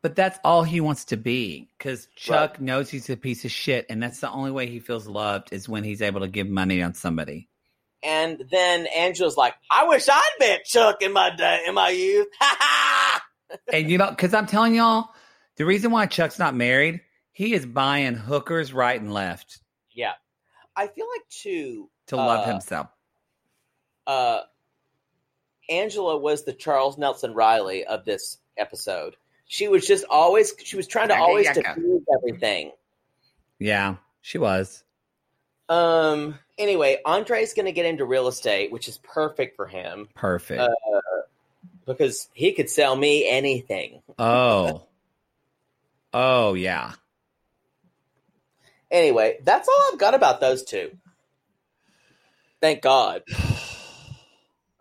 But that's all he wants to be because Chuck knows he's a piece of shit, and that's the only way he feels loved is when he's able to give money on somebody. And then Angela's like, "I wish I'd met Chuck in my day, in my youth." And you know, because I'm telling y'all, the reason why Chuck's not married, he is buying hookers right and left Yeah, I feel like too. to love uh, himself. Uh, Angela was the Charles Nelson Reilly of this episode. She was just always. She was trying to always diffuse everything. Yeah, she was. Um. Anyway, Andrei's going to get into real estate, which is perfect for him Perfect. Uh, because he could sell me anything. oh. Oh, yeah. Anyway, that's all I've got about those two. Thank God.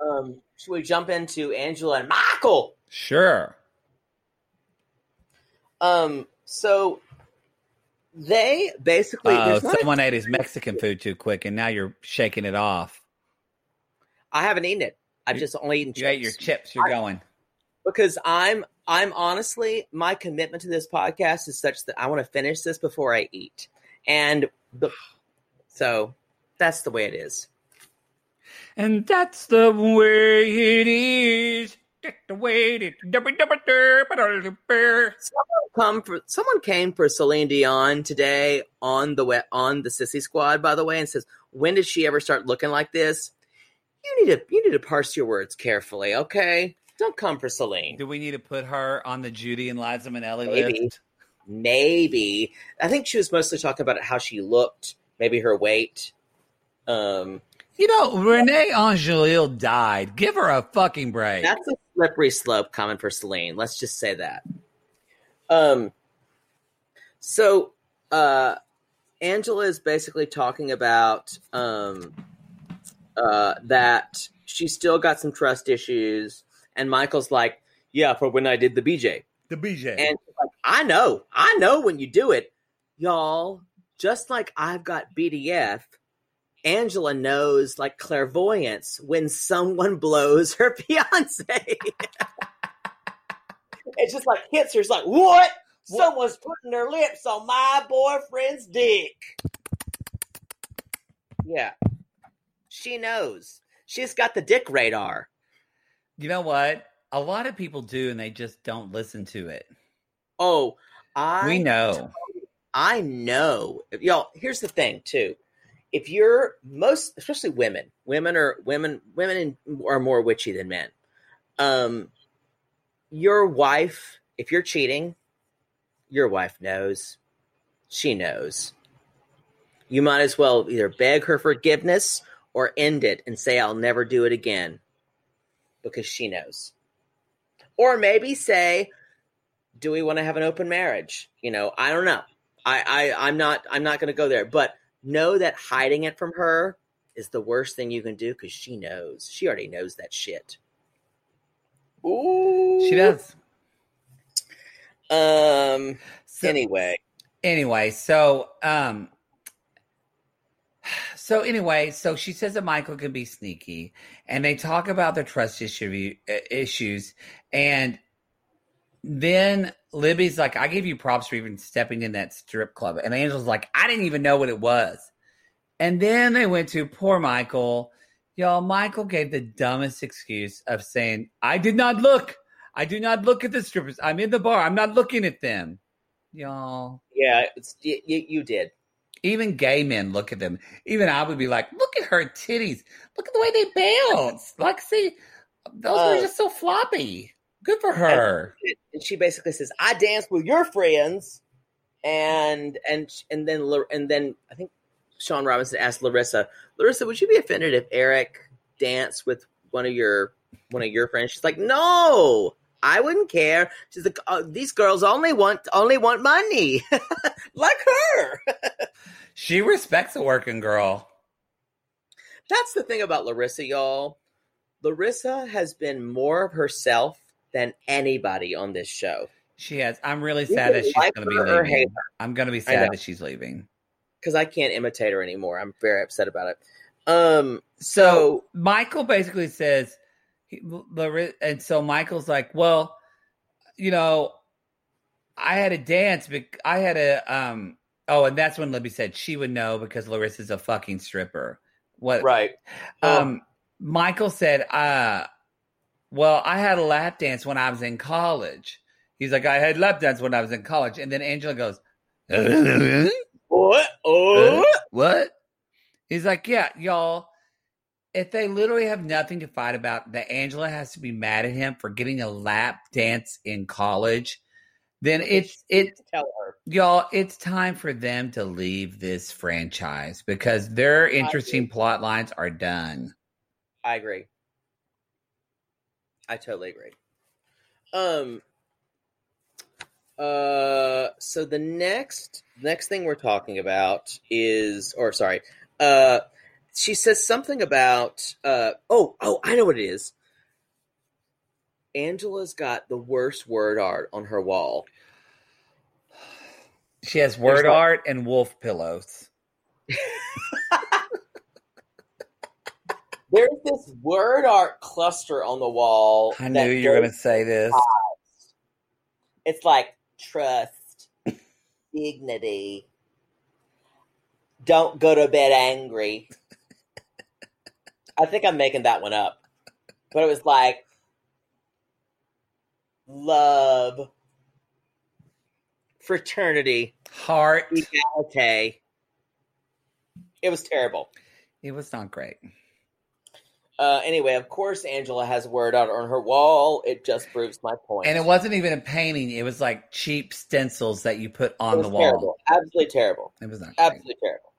Um, should we jump into Angela and Michael? Sure. Um, so they basically Uh, not a- someone ate his Mexican food too quick, and now you're shaking it off. I haven't eaten it. I've You- just only eaten You ate your chips. You're I- going. because I'm I'm honestly my commitment to this podcast is such that I want to finish this before I eat, and the, so that's the way it is. And that's the way it is. That's the way it is. Come for someone came for Celine Dion today on the on the Sissy Squad, by the way, and says, "When did she ever start looking like this?" You need to you need to parse your words carefully, okay? Don't come for Celine. Do we need to put her on the Judy and Liza Minnelli Maybe. list? Maybe I think she was mostly talking about how she looked, maybe her weight. Um, You know, René Angélil died. Give her a fucking break. That's a slippery slope coming for Celine. Let's just say that. Um. So, uh, Angela is basically talking about um, uh, that she's still got some trust issues, and Michael's like, "Yeah, for when I did the BJ." the BJ. And like, I know, I know when you do it, y'all. Just like I've got BDF, Angela knows like clairvoyance when someone blows her fiance. it's just like hits her. It's like what? Someone's putting their lips on my boyfriend's dick. Yeah, she knows. She's got the dick radar. you know what? A lot of people do, and they just don't listen to it. Oh, I we know. I know. Y'all, here's the thing too. If you're most especially women, women are women women are more witchy than men. Um your wife, if you're cheating, your wife knows. She knows. You might as well either beg her forgiveness or end it and say I'll never do it again because she knows. Or maybe say do we want to have an open marriage? You know, I don't know. I, I I'm not I'm not going to go there, but know that hiding it from her is the worst thing you can do because she knows. She already knows that shit. Ooh, She does. Um. So- anyway, anyway, so um so anyway, so she says that Michael can be sneaky and they talk about their trust issue uh, issues and then Libby's like, I gave you props for even stepping in that strip club. And Angel's like, I didn't even know what it was. And then they went to poor Michael. Y'all, Michael gave the dumbest excuse of saying, I did not look. I do not look at the strippers. I'm in the bar. I'm not looking at them. Y'all, yeah, it's, you did. Even gay men look at them. Even I would be like, look at her titties. Look at the way they bounce. Like, see, those Uh, were just so floppy. Good for her. And she basically says, "I dance with your friends," and and and then and then I think Shaun Robinson asked Larissa, "Larissa, would you be offended if Eric danced with one of your one of your friends?" She's like, "No." I wouldn't care. She's like, oh, these girls only want only want money, like her. She respects a working girl. That's the thing about Larissa, y'all. Larissa has been more of herself than anybody on this show. She has. I'm really You sad that she's like going to be her or hate leaving. I'm going to be sad that she's leaving. because I can't imitate her anymore. I'm very upset about it. Um, So so Michael basically says, and so Michael's like, well, you know, I had a dance. but I had a um. Oh, and that's when Libby said she would know because Larissa's a fucking stripper. What? Right. Oh. Um. Michael said, uh, well, I had a lap dance when I was in college. He's like, I had lap dance when I was in college, and then Angela goes, What? Oh. What? He's like, yeah, y'all. If they literally have nothing to fight about, that Angela has to be mad at him for getting a lap dance in college, then it's it Tell her. y'all, it's time for them to leave this franchise because their interesting plot lines are done. I agree. I totally agree. Um. Uh. So the next next thing we're talking about is, or sorry, uh, she says something about, uh, oh, oh, I know what it is. Angela's got the worst word art on her wall. She has word art and wolf pillows. There's this word art cluster on the wall. I knew you were going to say this. It's like trust, dignity. Don't go to bed angry. I think I'm making that one up. But it was like love, fraternity, Heart. equality. It was terrible. It was not great. Uh, anyway, of course, Angela has word art on her wall. It just proves my point. And it wasn't even a painting. It was like cheap stencils that you put on the wall. terrible. Absolutely terrible. It was not great. Absolutely terrible.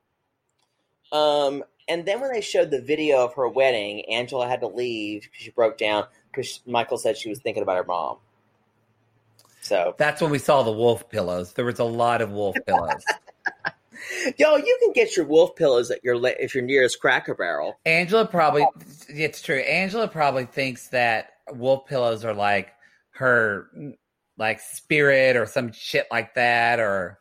Um, and then when they showed the video of her wedding, Angela had to leave because she broke down because Michael said she was thinking about her mom. So, That's when we saw the wolf pillows. There was a lot of wolf pillows. yo, you can get your wolf pillows at your if your nearest Cracker Barrel. Angela probably, it's true. Angela probably thinks that wolf pillows are like her, like spirit or some shit like that, or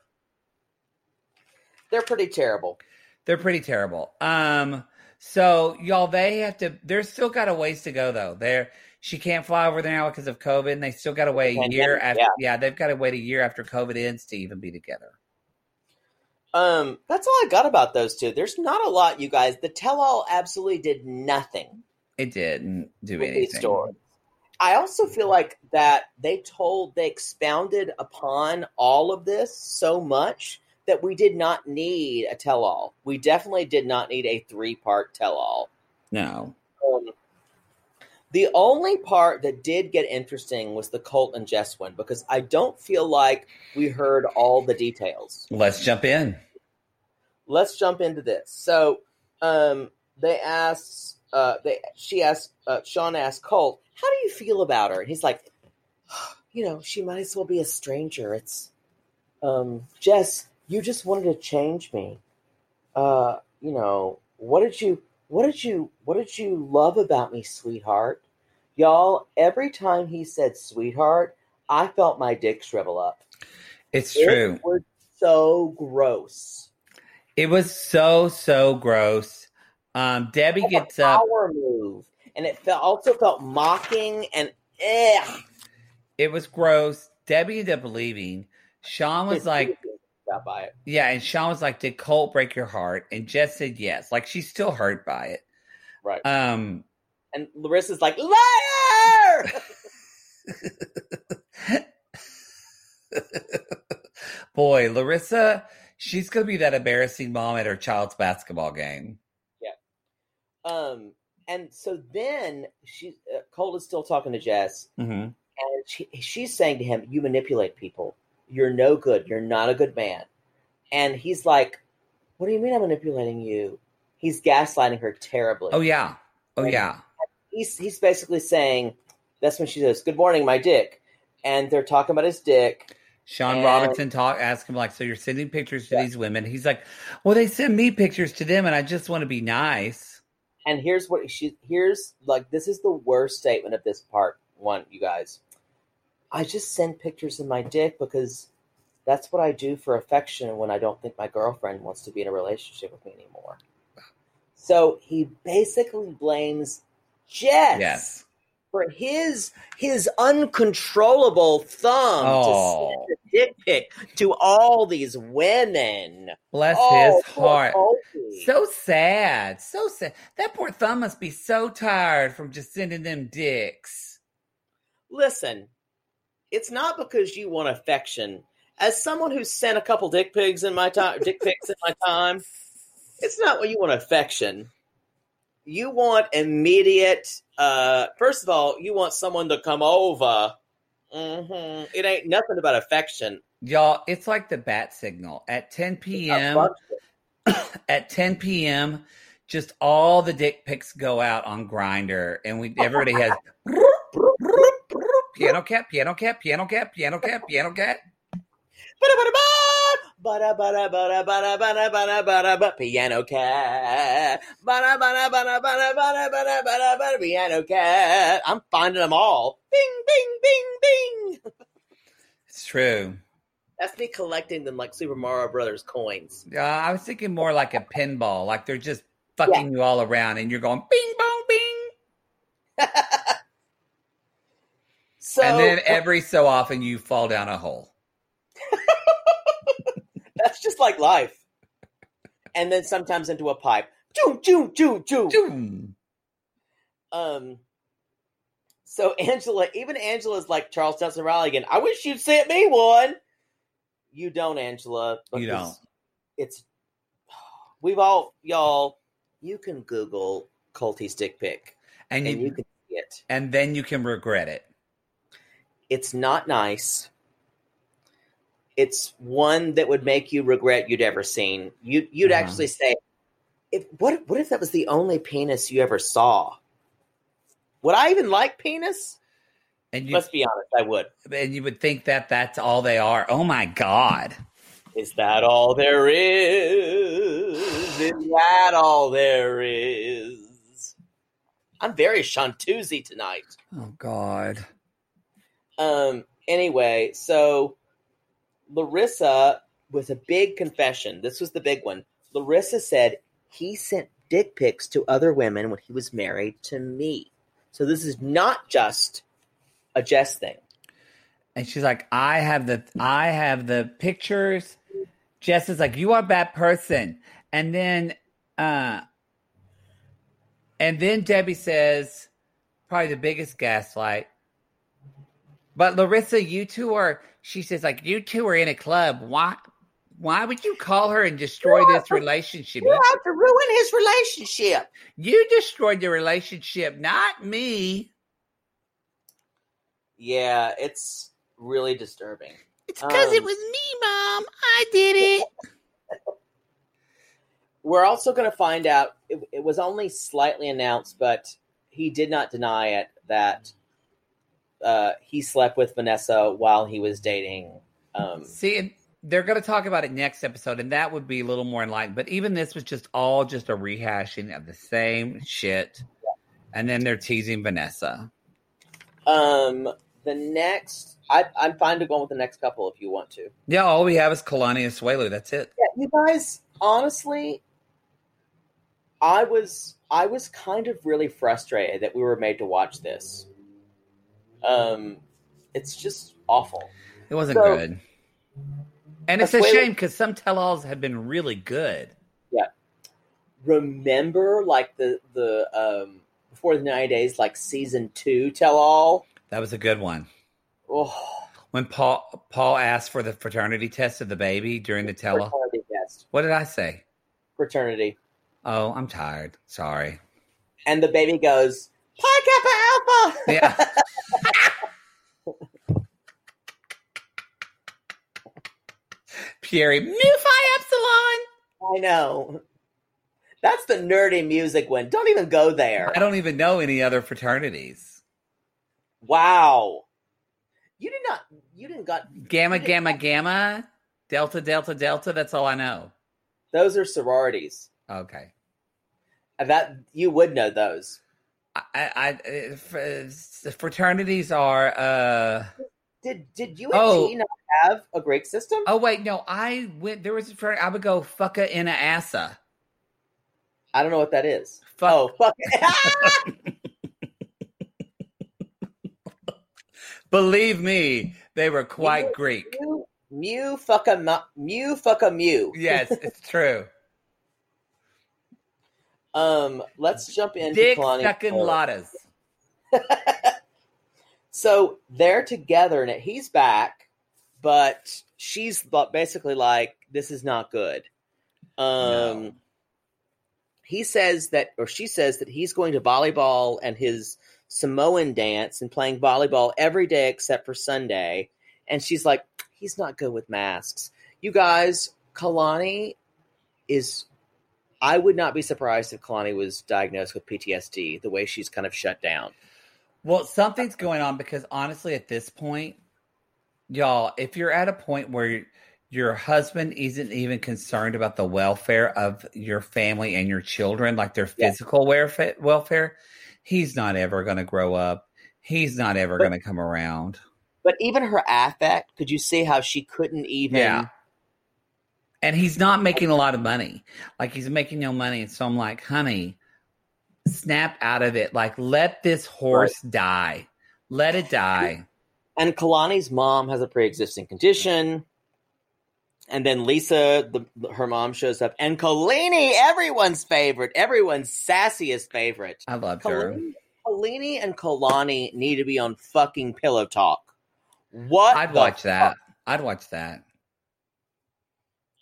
They're pretty terrible. they're pretty terrible. Um, so y'all, they have to. They're still got a ways to go though. They're she can't fly over there now because of COVID, and they still got to wait a year Pandemic, after. yeah. Yeah, they've got to wait a year after COVID ends to even be together. Um, that's all I got about those two. There's not a lot, you guys. The tell-all absolutely did nothing. It didn't do anything. stories. I also feel like that they told they expounded upon all of this so much that we did not need a tell-all. We definitely did not need a three-part tell-all. No, Um, the only part that did get interesting was the Colt and Jess one because I don't feel like we heard all the details. let's jump in. let's jump into this. So, um, they asked, uh, they she asked, uh, Shaun asked Colt, "How do you feel about her?" And he's like, "You know, she might as well be a stranger. It's, um, Jess, you just wanted to change me. Uh, you know, what did you, what did you, what did you love about me, sweetheart?" Y'all, every time he said "sweetheart," I felt my dick shrivel up. It's It true. was so gross. It was so so gross. Um, Debbie gets a up. power move, and it felt also felt mocking and ugh. It was gross. Debbie ended up leaving. Shaun was like, got by it. "Yeah," and Shaun was like, "Did Colt break your heart?" And Jess said, "Yes." Like she's still hurt by it. Right. Um, And Larissa's like, liar! boy, Larissa, she's gonna be that embarrassing mom at her child's basketball game. Yeah. Um, and so then she, uh, Colt is still talking to Jess, Mm-hmm. and she, she's saying to him, "You manipulate people. You're no good. You're not a good man." And he's like, "What do you mean I'm manipulating you?" He's gaslighting her terribly. Oh yeah, oh yeah. he's he's basically saying that's when she says, "Good morning, my dick," and they're talking about his dick. Shaun And- Robinson talk asked him like, "So you're sending pictures to Yeah. these women?" He's like, "Well, they send me pictures to them, and I just want to be nice." And here's what she here's like this is the worst statement of this part one, you guys. I just send pictures of my dick because that's what I do for affection when I don't think my girlfriend wants to be in a relationship with me anymore. So he basically blames Jess. Yes, for his his uncontrollable thumb Oh. to send a dick pic to all these women. Bless Oh, his heart. So sad. So sad. That poor thumb must be so tired from just sending them dicks. Listen, it's not because you want affection. As someone who's sent a couple dick pics in my time, dick pics in my time, it's not what you want affection. You want immediate. Uh, first of all, you want someone to come over. hmm It ain't nothing about affection. Y'all, it's like the bat signal. At 10 p.m., at 10 p.m., just all the dick pics go out on Grindr, and we everybody has piano cat, piano cat, piano cat, piano cat, piano cat. Ba-da, ba-da, ba-da, ba-da, ba-da, ba-da, ba-da, ba- Piano cat. Ba-da, ba-da, ba-da, ba-da, ba-da, ba-da, ba-da, ba-da, Piano cat. I'm finding them all. Bing, bing, bing, bing. It's true. That's me collecting them like Super Mario Brothers coins. Uh, I was thinking more like a pinball, like they're just fucking you all around, and you're going bing, So and then every so often you fall down a hole. that's just like life. And then sometimes into a pipe. Doom. Um. So Angela, even Angela's like Charles Dodson Reilly again. I wish you'd sent me one. You don't, Angela. You don't. It's we've all y'all. You can Google Colty's dick pick, And and you you, can see it. and then you can regret it. It's not nice. It's one that would make you regret you'd ever seen. You you'd Uh-huh. actually say, "If what what if that was the only penis you ever saw?" Would I even like penis? And you Let's be honest, I would. and you would think that that's all they are. Oh my god! Is that all there is? Is that all there is? I'm very Shantuzi tonight. Oh god! Um. Anyway, so Larissa with a big confession. This was the big one. Larissa said he sent dick pics to other women when he was married to me. So this is not just a Jess thing. And she's like, I have the I have the pictures. Jess is like, you are a bad person. And then uh and then Debbie says, probably the biggest gaslight. But Larissa, you two are she says, like, you two are in a club. Why why would you call her and destroy this relationship? You have to ruin his relationship. You destroyed the relationship, not me. Yeah, it's really disturbing. It's because Um, it was me, Mom. I did it. We're also going to find out. It, it was only slightly announced, but he did not deny it that uh, he slept with Vanessa while he was dating. Um, See, and they're going to talk about it next episode, and that would be a little more enlightened. But even this was just all just a rehashing of the same shit. And then they're teasing Vanessa. um, the next, I, I'm fine to go on with the next couple if you want to. Yeah, all we have is Kalani and Swelu. That's it. Yeah, you guys, honestly, I was I was kind of really frustrated that we were made to watch this. Um, it's just awful. It wasn't So- good. And it's a shame because some tell alls have been really good. Yeah. Remember, like the the um before the ninety days, like season two tell all. That was a good one. Oh, When Paul Paul asked for the fraternity test of the baby during the tell all. What did I say? fraternity, Oh, I'm tired. Sorry. and the baby goes Pi Kappa Alpha. Yeah. Pierre, Mu Phi Epsilon. I know. That's the nerdy music one. Don't even go there. I don't even know any other fraternities. Wow. You did not. You didn't got. Gamma, didn't- gamma, gamma, delta, delta, delta. That's all I know. Those are sororities. Okay. And That you would know those. I, I, I fraternities are. uh Did did you and Oh. T not have a Greek system? Oh wait, no. I went. There was a fraternity. I would go fucka in a assa. I don't know what that is. Fuck. Oh fuck! Believe me, they were quite Mew, Greek. Mew, mew fuck a mu- mew fuck a mew. Yes, it's true. Um, let's jump into Dick Kalani. So they're together and he's back, but she's basically like, "This is not good." Um, No. he says that, or she says that he's going to volleyball and his Samoan dance and playing volleyball every day except for Sunday. And she's like, "He's not good with masks." You guys, Kalani is. I would not be surprised if Kalani was diagnosed with PTSD. The way she's kind of shut down. Well, something's going on because honestly, at this point, y'all, if you're at a point where your husband isn't even concerned about the welfare of your family and your children, like their physical welfare, welfare, he's not ever going to grow up. He's not ever going to come around. But even her affect, could you see how she couldn't even? Yeah. And he's not making a lot of money. Like he's making no money. And so I'm like, honey, snap out of it. Like, let this horse die. Let it die. And Kalani's mom has a pre-existing condition. And then Lisa, the, her mom, shows up, and Kolini, everyone's favorite, everyone's sassiest favorite. I love her. Kolini, and Kalani need to be on fucking Pillow Talk. What? I'd watch that. I'd watch that.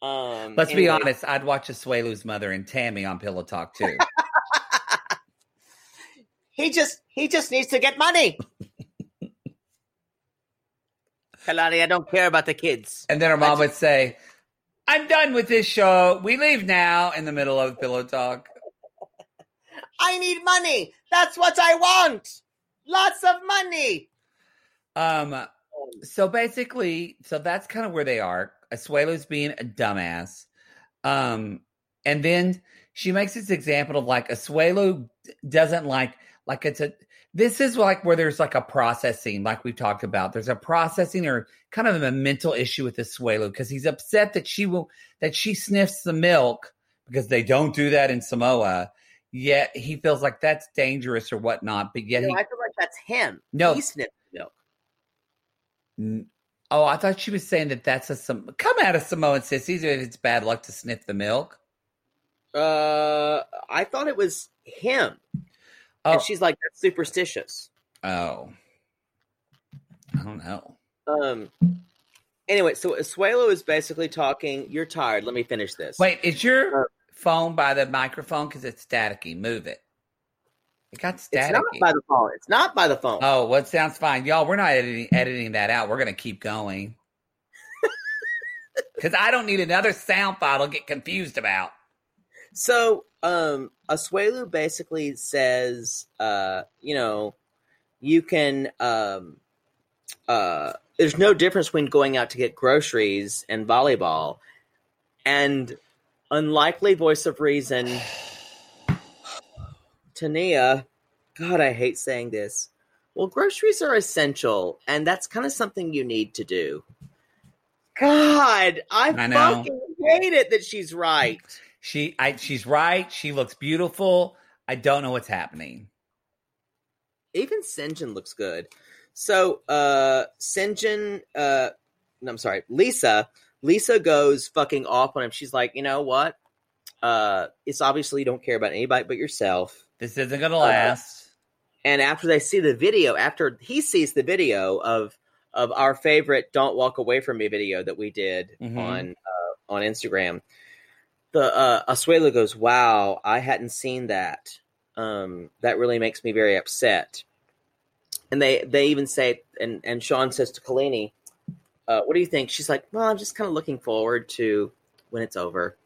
Um, Let's be honest. I'd watch Asuelu's mother and Tammy on Pillow Talk too. He just he just needs to get money. Kalani, I don't care about the kids. and then her mom I would say, "I'm done with this show. We leave now." In the middle of Pillow Talk. I need money. That's what I want. Lots of money. Um. So basically, so that's kind of where they are. Asuelu's being a dumbass. Um, and then she makes this example of like Asuelu doesn't like like it's a this is like where there's like a processing, like we talked about. There's a processing or kind of a mental issue with Asuelu because he's upset that she will that she sniffs the milk because they don't do that in Samoa. Yet he feels like that's dangerous or whatnot. But yet No, he I feel like that's him. No. he sniffed milk. N- Oh, I thought she was saying that that's a some come out of Samoan sissies if it's bad luck to sniff the milk. Uh, I thought it was him, Oh, and she's like that's superstitious. oh, I don't know. Um. Anyway, so Asuelu is basically talking. You're tired. Let me finish this. Wait, is your Uh, phone by the microphone because it's staticky? Move it. It got static. it's not by the phone. It's not by the phone. oh, well, sounds fine, y'all. We're not editing editing that out. We're gonna keep going because I don't need another sound file to get confused about. So, um, Asuelu basically says, uh, you know, you can, um, uh, there's no difference between going out to get groceries and volleyball. And unlikely voice of reason, Tania, God, I hate saying this. Well, groceries are essential, and that's kind of something you need to do. God, I, I fucking hate it that she's right. She, I, she's right. She looks beautiful. I don't know what's happening. even Syngin looks good. So uh Syngin uh no, I'm sorry, Lisa. Lisa goes fucking off on him. She's like, you know what? Uh it's obviously you don't care about anybody but yourself. This isn't gonna Uh, last. And after they see the video, after he sees the video of of our favorite "Don't Walk Away from Me" video that we did Mhm. on uh, on Instagram, the uh, Asuelu goes, "Wow, I hadn't seen that. Um, that really makes me very upset." And they they even say, and and Shaun says to Kalini, uh, "What do you think?" She's like, "Well, I'm just kind of looking forward to when it's over."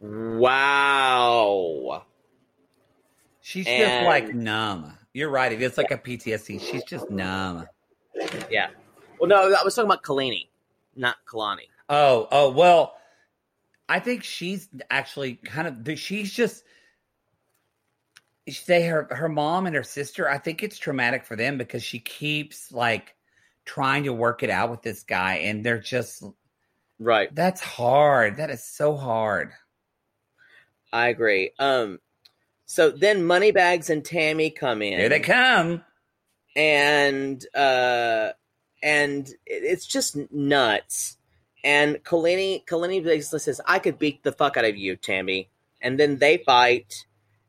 Wow. She's just like numb. You're right. It is like a PTSD. She's just numb. Yeah. Well, no, I was talking about Kalani, not Kalani. Oh, oh, well, I think she's actually kind of, she's just, say her, her mom and her sister, I think it's traumatic for them because she keeps like trying to work it out with this guy and they're just, Right. that's hard. That is so hard. I agree. Um, so then Moneybags and Tammy come in. Here they come. and uh, and it's just nuts. And Kolini Kolini basically says, "I could beat the fuck out of you, Tammy." And then they fight,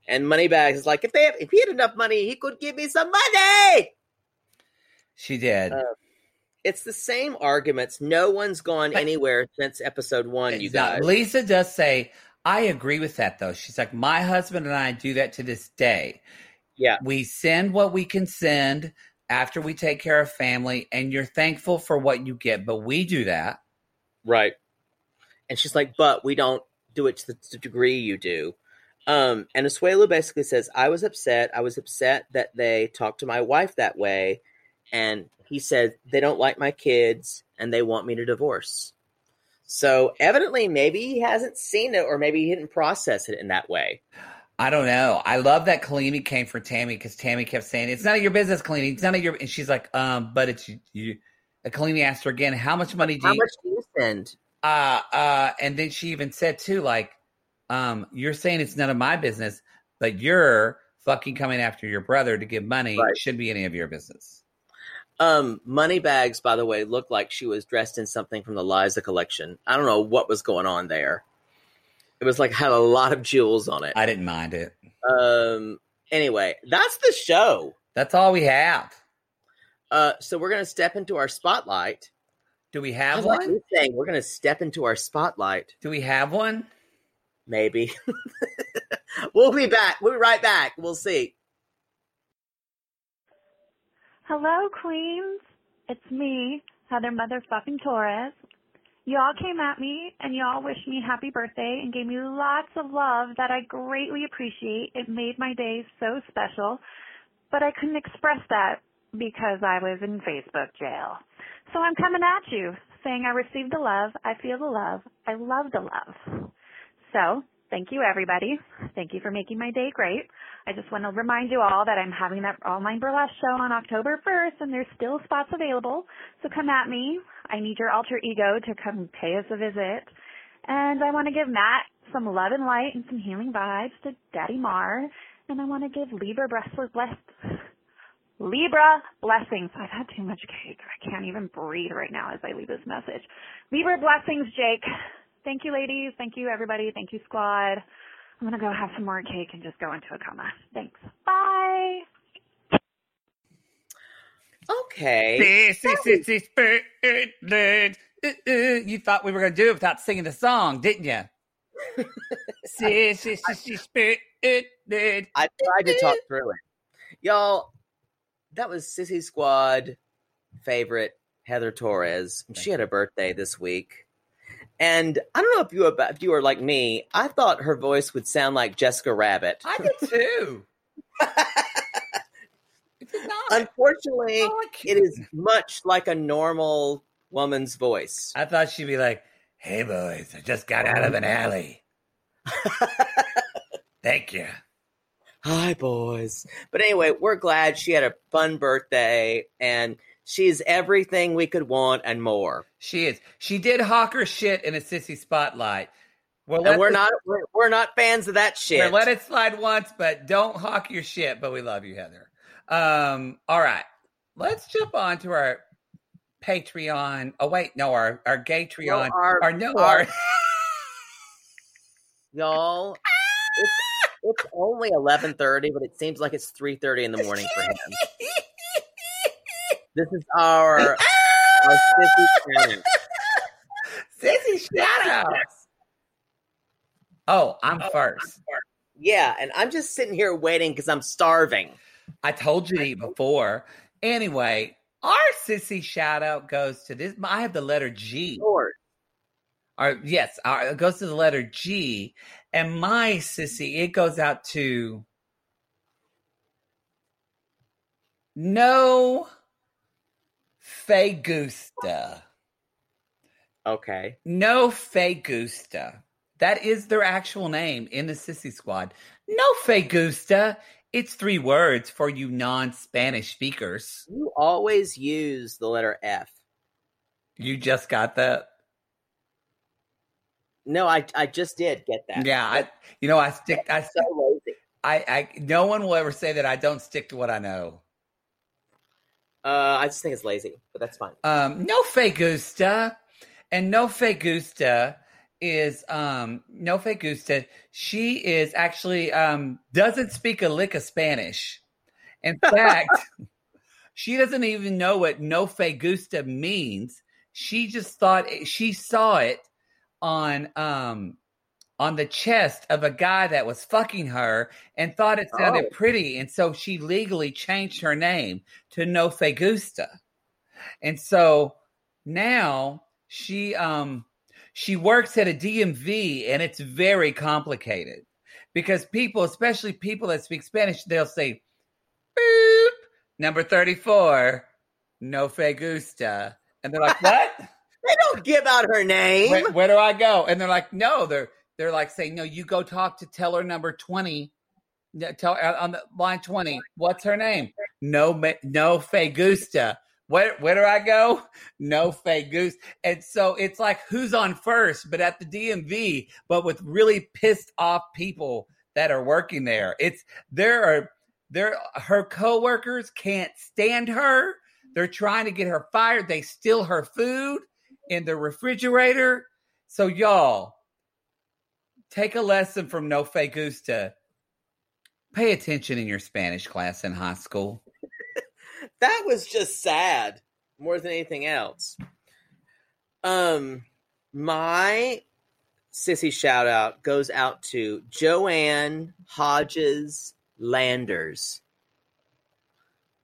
and Moneybags is like, "If they have, if he had enough money, he could give me some money." She did. Uh, It's the same arguments. No one's gone anywhere since episode one. You guys, Lisa does say, I agree with that though. She's like, my husband and I do that to this day. Yeah. We send what we can send after we take care of family, and you're thankful for what you get, but we do that. Right. And she's like, but we don't do it to the, to the degree you do. Um, and Asuelu basically says, I was upset. I was upset that they talked to my wife that way. And he said, they don't like my kids and they want me to divorce. So evidently, maybe he hasn't seen it or maybe he didn't process it in that way. I don't know. I love that Kolini came for Tammy because Tammy kept saying, It's none of your business, Kolini. It's none of your and she's like, um, but it's you, Kolini asked her again, how much money do How you much do you spend? uh uh and then she even said too like um you're saying it's none of my business but you're fucking coming after your brother to give money Right. should be any of your business Um, Moneybags, by the way, looked like she was dressed in something from the Liza collection. I don't know what was going on there. It was like had a lot of jewels on it. i didn't mind it Um. Anyway, that's the show. that's all we have Uh. So we're gonna step into our spotlight. do we I have like one you saying we're gonna step into our spotlight. do we have one Maybe. we'll be back. We'll be right back. We'll see. Hello, Queens. It's me, Heather Motherfucking Torres. Y'all came at me and y'all wished me happy birthday and gave me lots of love that I greatly appreciate. It made my day so special, but I couldn't express that because I was in Facebook jail. So I'm coming at you saying I received the love, I feel the love, I love the love. So, thank you everybody. Thank you for making my day great. I just want to remind you all that I'm having that online burlesque show on October 1st and there's still spots available. So come at me. I need your alter ego to come pay us a visit. And I want to give Matt some love and light and some healing vibes to Daddy Mar. And I want to give Libra bless- bless- Libra blessings. I've had too much cake. I can't even breathe right now as I leave this message. Libra blessings, Jake. Thank you, ladies. Thank you, everybody. Thank you, squad. I'm gonna go have some more cake and just go into a coma. Thanks. Bye. Okay. This is this spirit. Uh, uh, You thought we were going to do it without singing the song, didn't you? This is this spirit. I tried to talk through it. Y'all, that was Sissy Squad favorite Heather Torres. She had a birthday this week. And I don't know if you were, if you were like me, I thought her voice would sound like Jessica Rabbit. I did too. Did not. Unfortunately, Oh, I it is much like a normal woman's voice. I thought she'd be like, "Hey boys, I just got out of an alley. Thank you." Hi, boys. But anyway, we're glad she had a fun birthday and she's everything we could want and more. She is. She did hawk her shit in a sissy spotlight. Well, And we're not we're, we're not fans of that shit. Let it slide once, but don't hawk your shit. But we love you, Heather. Um, all right, let's jump on to our Patreon. Oh wait, no, our our Gatreon. No, our- our no, our- our Y'all, it's, it's only eleven thirty, but it seems like it's three thirty in the morning for him. This is our our sissy channel. sissy shout. Oh, I'm oh, first. Yeah, and I'm just sitting here waiting because I'm starving. I told you to eat before. Anyway, our sissy shout out goes to this. I have the letter G. Lord. Our, yes, our, it goes to the letter G. And my sissy, it goes out to no fe gusta. Okay. No fe gusta. That is their actual name in the sissy squad. No fe gusta. It's three words for you non-Spanish speakers. You always use the letter F. You just got that. No, I I just did get that. Yeah, I, you know, I stick. I, so lazy. I, I, no one will ever say that I don't stick to what I know. Uh, I just think it's lazy, but that's fine. Um, no fe gusta, and no fe gusta is um no fe gusta. She is actually um doesn't speak a lick of Spanish. In fact, she doesn't even know what no fe gusta means. She just thought she saw it on um on the chest of a guy that was fucking her and thought it sounded Oh. pretty, and so she legally changed her name to No Fe Gusta. And so now she um she works at a DMV and it's very complicated because people, especially people that speak Spanish, they'll say boop number 34, no fe gusta. And they're like, What? They don't give out her name. where, where do I go? And they're like, No, they're they're like saying, No, you go talk to teller number 20. Tell uh, on the line 20. What's her name? No no fe gusta. Where where do I go? No fe goose. And so it's like who's on first, but at the DMV, but with really pissed off people that are working there. It's there are there her coworkers can't stand her. They're trying to get her fired. They steal her food in the refrigerator. So y'all take a lesson from No Fe Gusta. Pay attention in your Spanish class in high school. that was just sad more than anything else. Um, my sissy shout out goes out to Joanne Hodges Landers.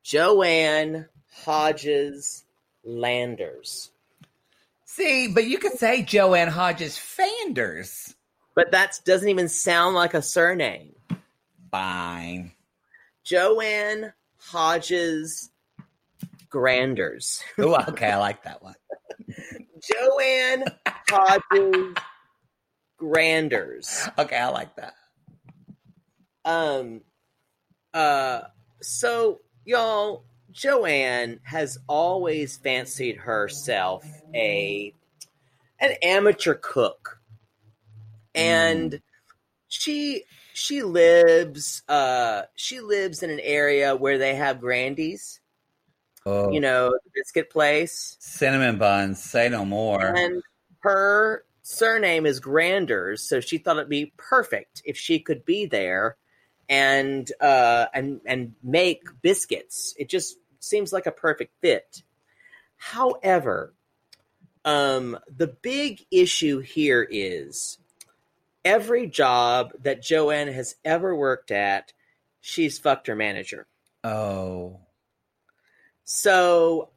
Joanne Hodges Landers. See, but you could say Joanne Hodges Fanders. But that doesn't even sound like a surname. Fine. Joanne Hodges Granders. Oh, okay, I like that one. Joanne Hodges Granders. Okay, I like that. Um uh so y'all Joanne has always fancied herself a an amateur cook. And she she lives uh she lives in an area where they have Grandy's, Oh, you know, the biscuit place. cinnamon buns. Say no more. And her surname is Granders, so she thought it'd be perfect if she could be there and uh, and and make biscuits. It just seems like a perfect fit. However, um, the big issue here is every job that Joanne has ever worked at, she's fucked her manager. Oh, So,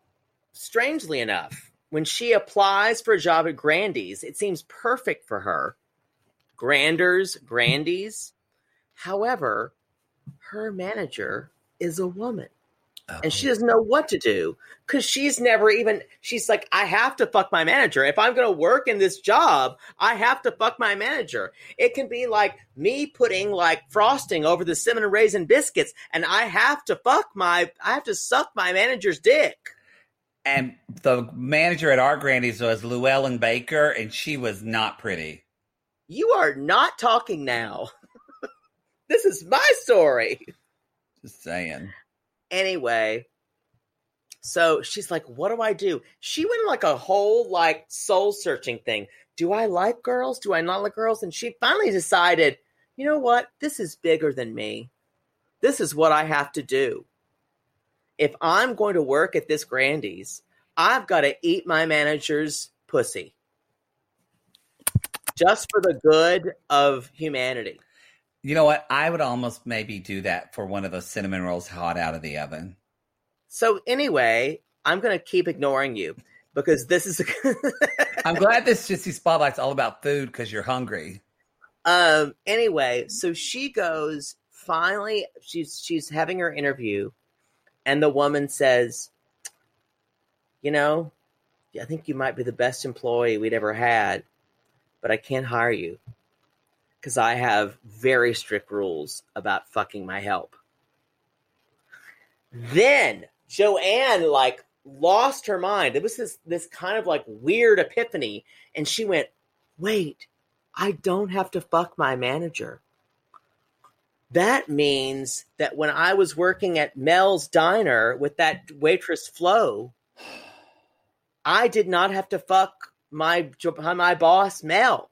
strangely enough, when she applies for a job at Grandy's, it seems perfect for her. Granders, Grandy's. However, her manager is a woman Oh. and she doesn't know what to do because she's never even she's like i have to fuck my manager. If i'm going to work in this job i have to fuck my manager. It can be like me putting like frosting over the cinnamon raisin biscuits and i have to fuck my i have to suck my manager's dick. And the manager at our Grandy's was Llewellyn Baker, and she was not pretty. you are not talking now. This is my story. Just saying. Anyway so she's like what do i do? She went like a whole like soul searching thing. Do i like girls? Do i not like girls? And she finally decided you know what? This is bigger than me. This is what i have to do. If i'm going to work at this grandy's i've got to eat my manager's pussy just for the good of humanity You know what? I would almost maybe do that for one of those cinnamon rolls hot out of the oven. so anyway i'm going to keep ignoring you because this is I'm glad this Sissy Spotlight's all about food because you're hungry. Um. Anyway, so she goes. Finally, she's she's having her interview, and the woman says, "You know, I think you might be the best employee we'd ever had, but I can't hire you because I have very strict rules about fucking my help." Then Joanne like lost her mind. It was this this kind of like weird epiphany, and she went, "Wait." I don't have to fuck my manager. that means that when I was working at Mel's Diner with that waitress Flo, I did not have to fuck my my boss Mel.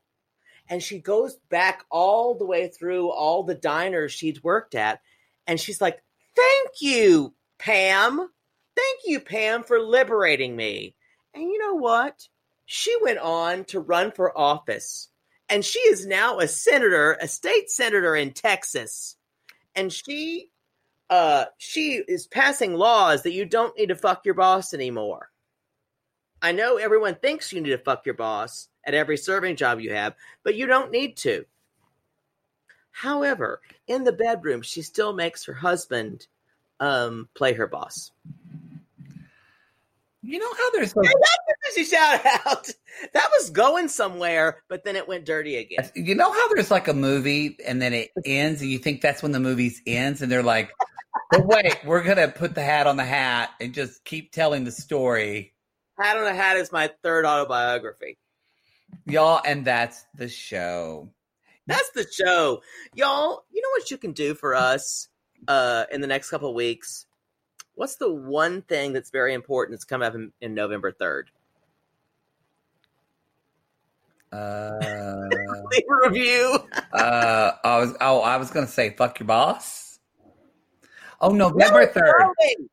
And she goes back all the way through all the diners she'd worked at, and she's like, "Thank you, Pam. Thank you, Pam, for liberating me." And you know what? She went on to run for office, and she is now a senator, a state senator in Texas, and she uh she is passing laws that you don't need to fuck your boss anymore. I know everyone thinks you need to fuck your boss at every serving job you have, but you don't need to. However, in the bedroom, she still makes her husband um, play her boss. You know how there's Hey, that's a shout out. That was going somewhere, but then it went dirty again. You know how there's like a movie and then it ends, and you think that's when the movie ends, and they're like, "But wait, we're gonna put the hat on the hat and just keep telling the story, Hat on a Hat is my third autobiography. Y'all." And that's the show. That's the show. Y'all, you know what you can do for us uh, in the next couple of weeks? What's the one thing that's very important that's coming up in, in November 3rd? Uh, Leave a review. uh, I was oh, I was gonna say fuck your boss. Oh, November No, third.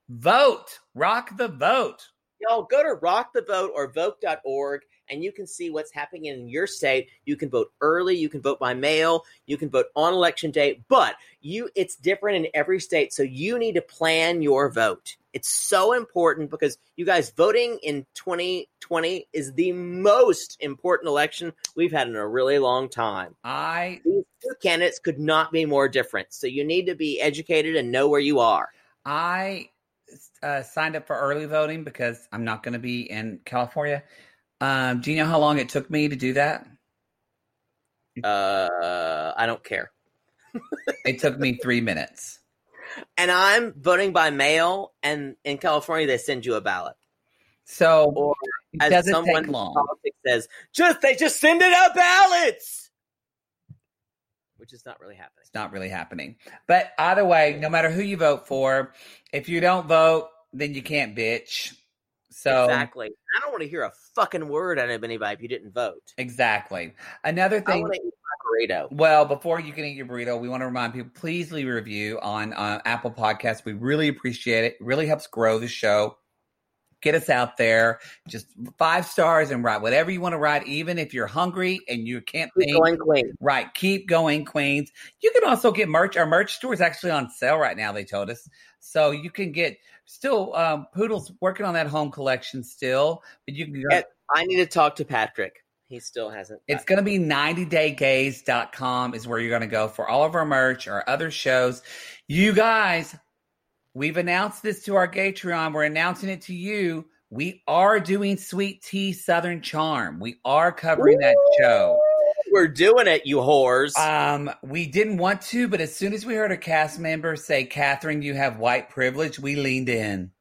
Vote. Rock the vote. Y'all go to rock the vote or vote.org and you can see what's happening in your state. You can vote early, you can vote by mail, you can vote on election day, but you it's different in every state, so you need to plan your vote. It's so important because you guys voting in 2020 is the most important election we've had in a really long time. I These two candidates could not be more different. So you need to be educated and know where you are. I uh, signed up for early voting because I'm not going to be in California. Um, do you know how long it took me to do that? Uh, I don't care. It took me three minutes. and I'm voting by mail, and in California they send you a ballot. So Or as doesn't someone take long. politics says, just they just send it out ballots, which is not really happening. It's not really happening. But either way, no matter who you vote for, if you don't vote, then you can't bitch. So Exactly. I don't want to hear a fucking word out of anybody if you didn't vote. exactly. Another thing. want to eat my burrito. Well, before you can eat your burrito, we want to remind people please leave a review on uh, Apple Podcasts. We really appreciate it. It really helps grow the show. Get us out there. Just five stars and write whatever you want to write, even if you're hungry and you can't Keep think. going, Queen. Right. Keep going, Queens. You can also get merch. Our merch store is actually on sale right now, they told us. So you can get still um Poodle's working on that home collection still, but you can go, I need to talk to Patrick. He still hasn't. it's going to be 90daygaze.com is where you're going to go for all of our merch, our other shows. You guys, we've announced this to our Gatreon. We're announcing it to you. We are doing Sweet Tea Southern Charm. We are covering that show. We're doing it, you whores. Um, we didn't want to, but as soon as we heard a cast member say, Catherine, you have white privilege, we leaned in.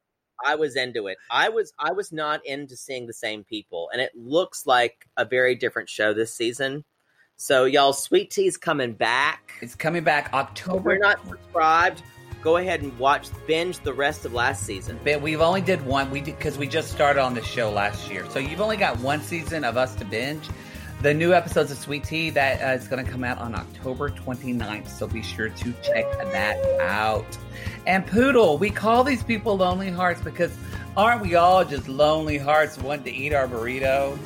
I was into it. I was I was not into seeing the same people, and it looks like a very different show this season. So y'all, Sweet Tea's coming back. It's coming back If October. you're not subscribed, go ahead and watch binge the rest of last season. But we've only did one. We did because we just started on the show last year, so you've only got one season of us to binge. The new episodes of Sweet Tea that uh, is going to come out on October 29th, so be sure to check that out. And Poodle, we call these people lonely hearts because aren't we all just lonely hearts wanting to eat our burrito?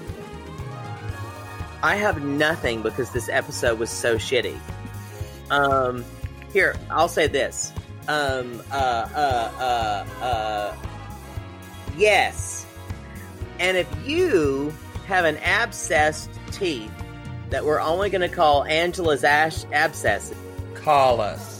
I have nothing because this episode was so shitty. Um, here I'll say this. Um, uh, uh, uh, uh, yes. And if you have an abscessed teeth that we're only going to call Angela's ash abscess, Call us.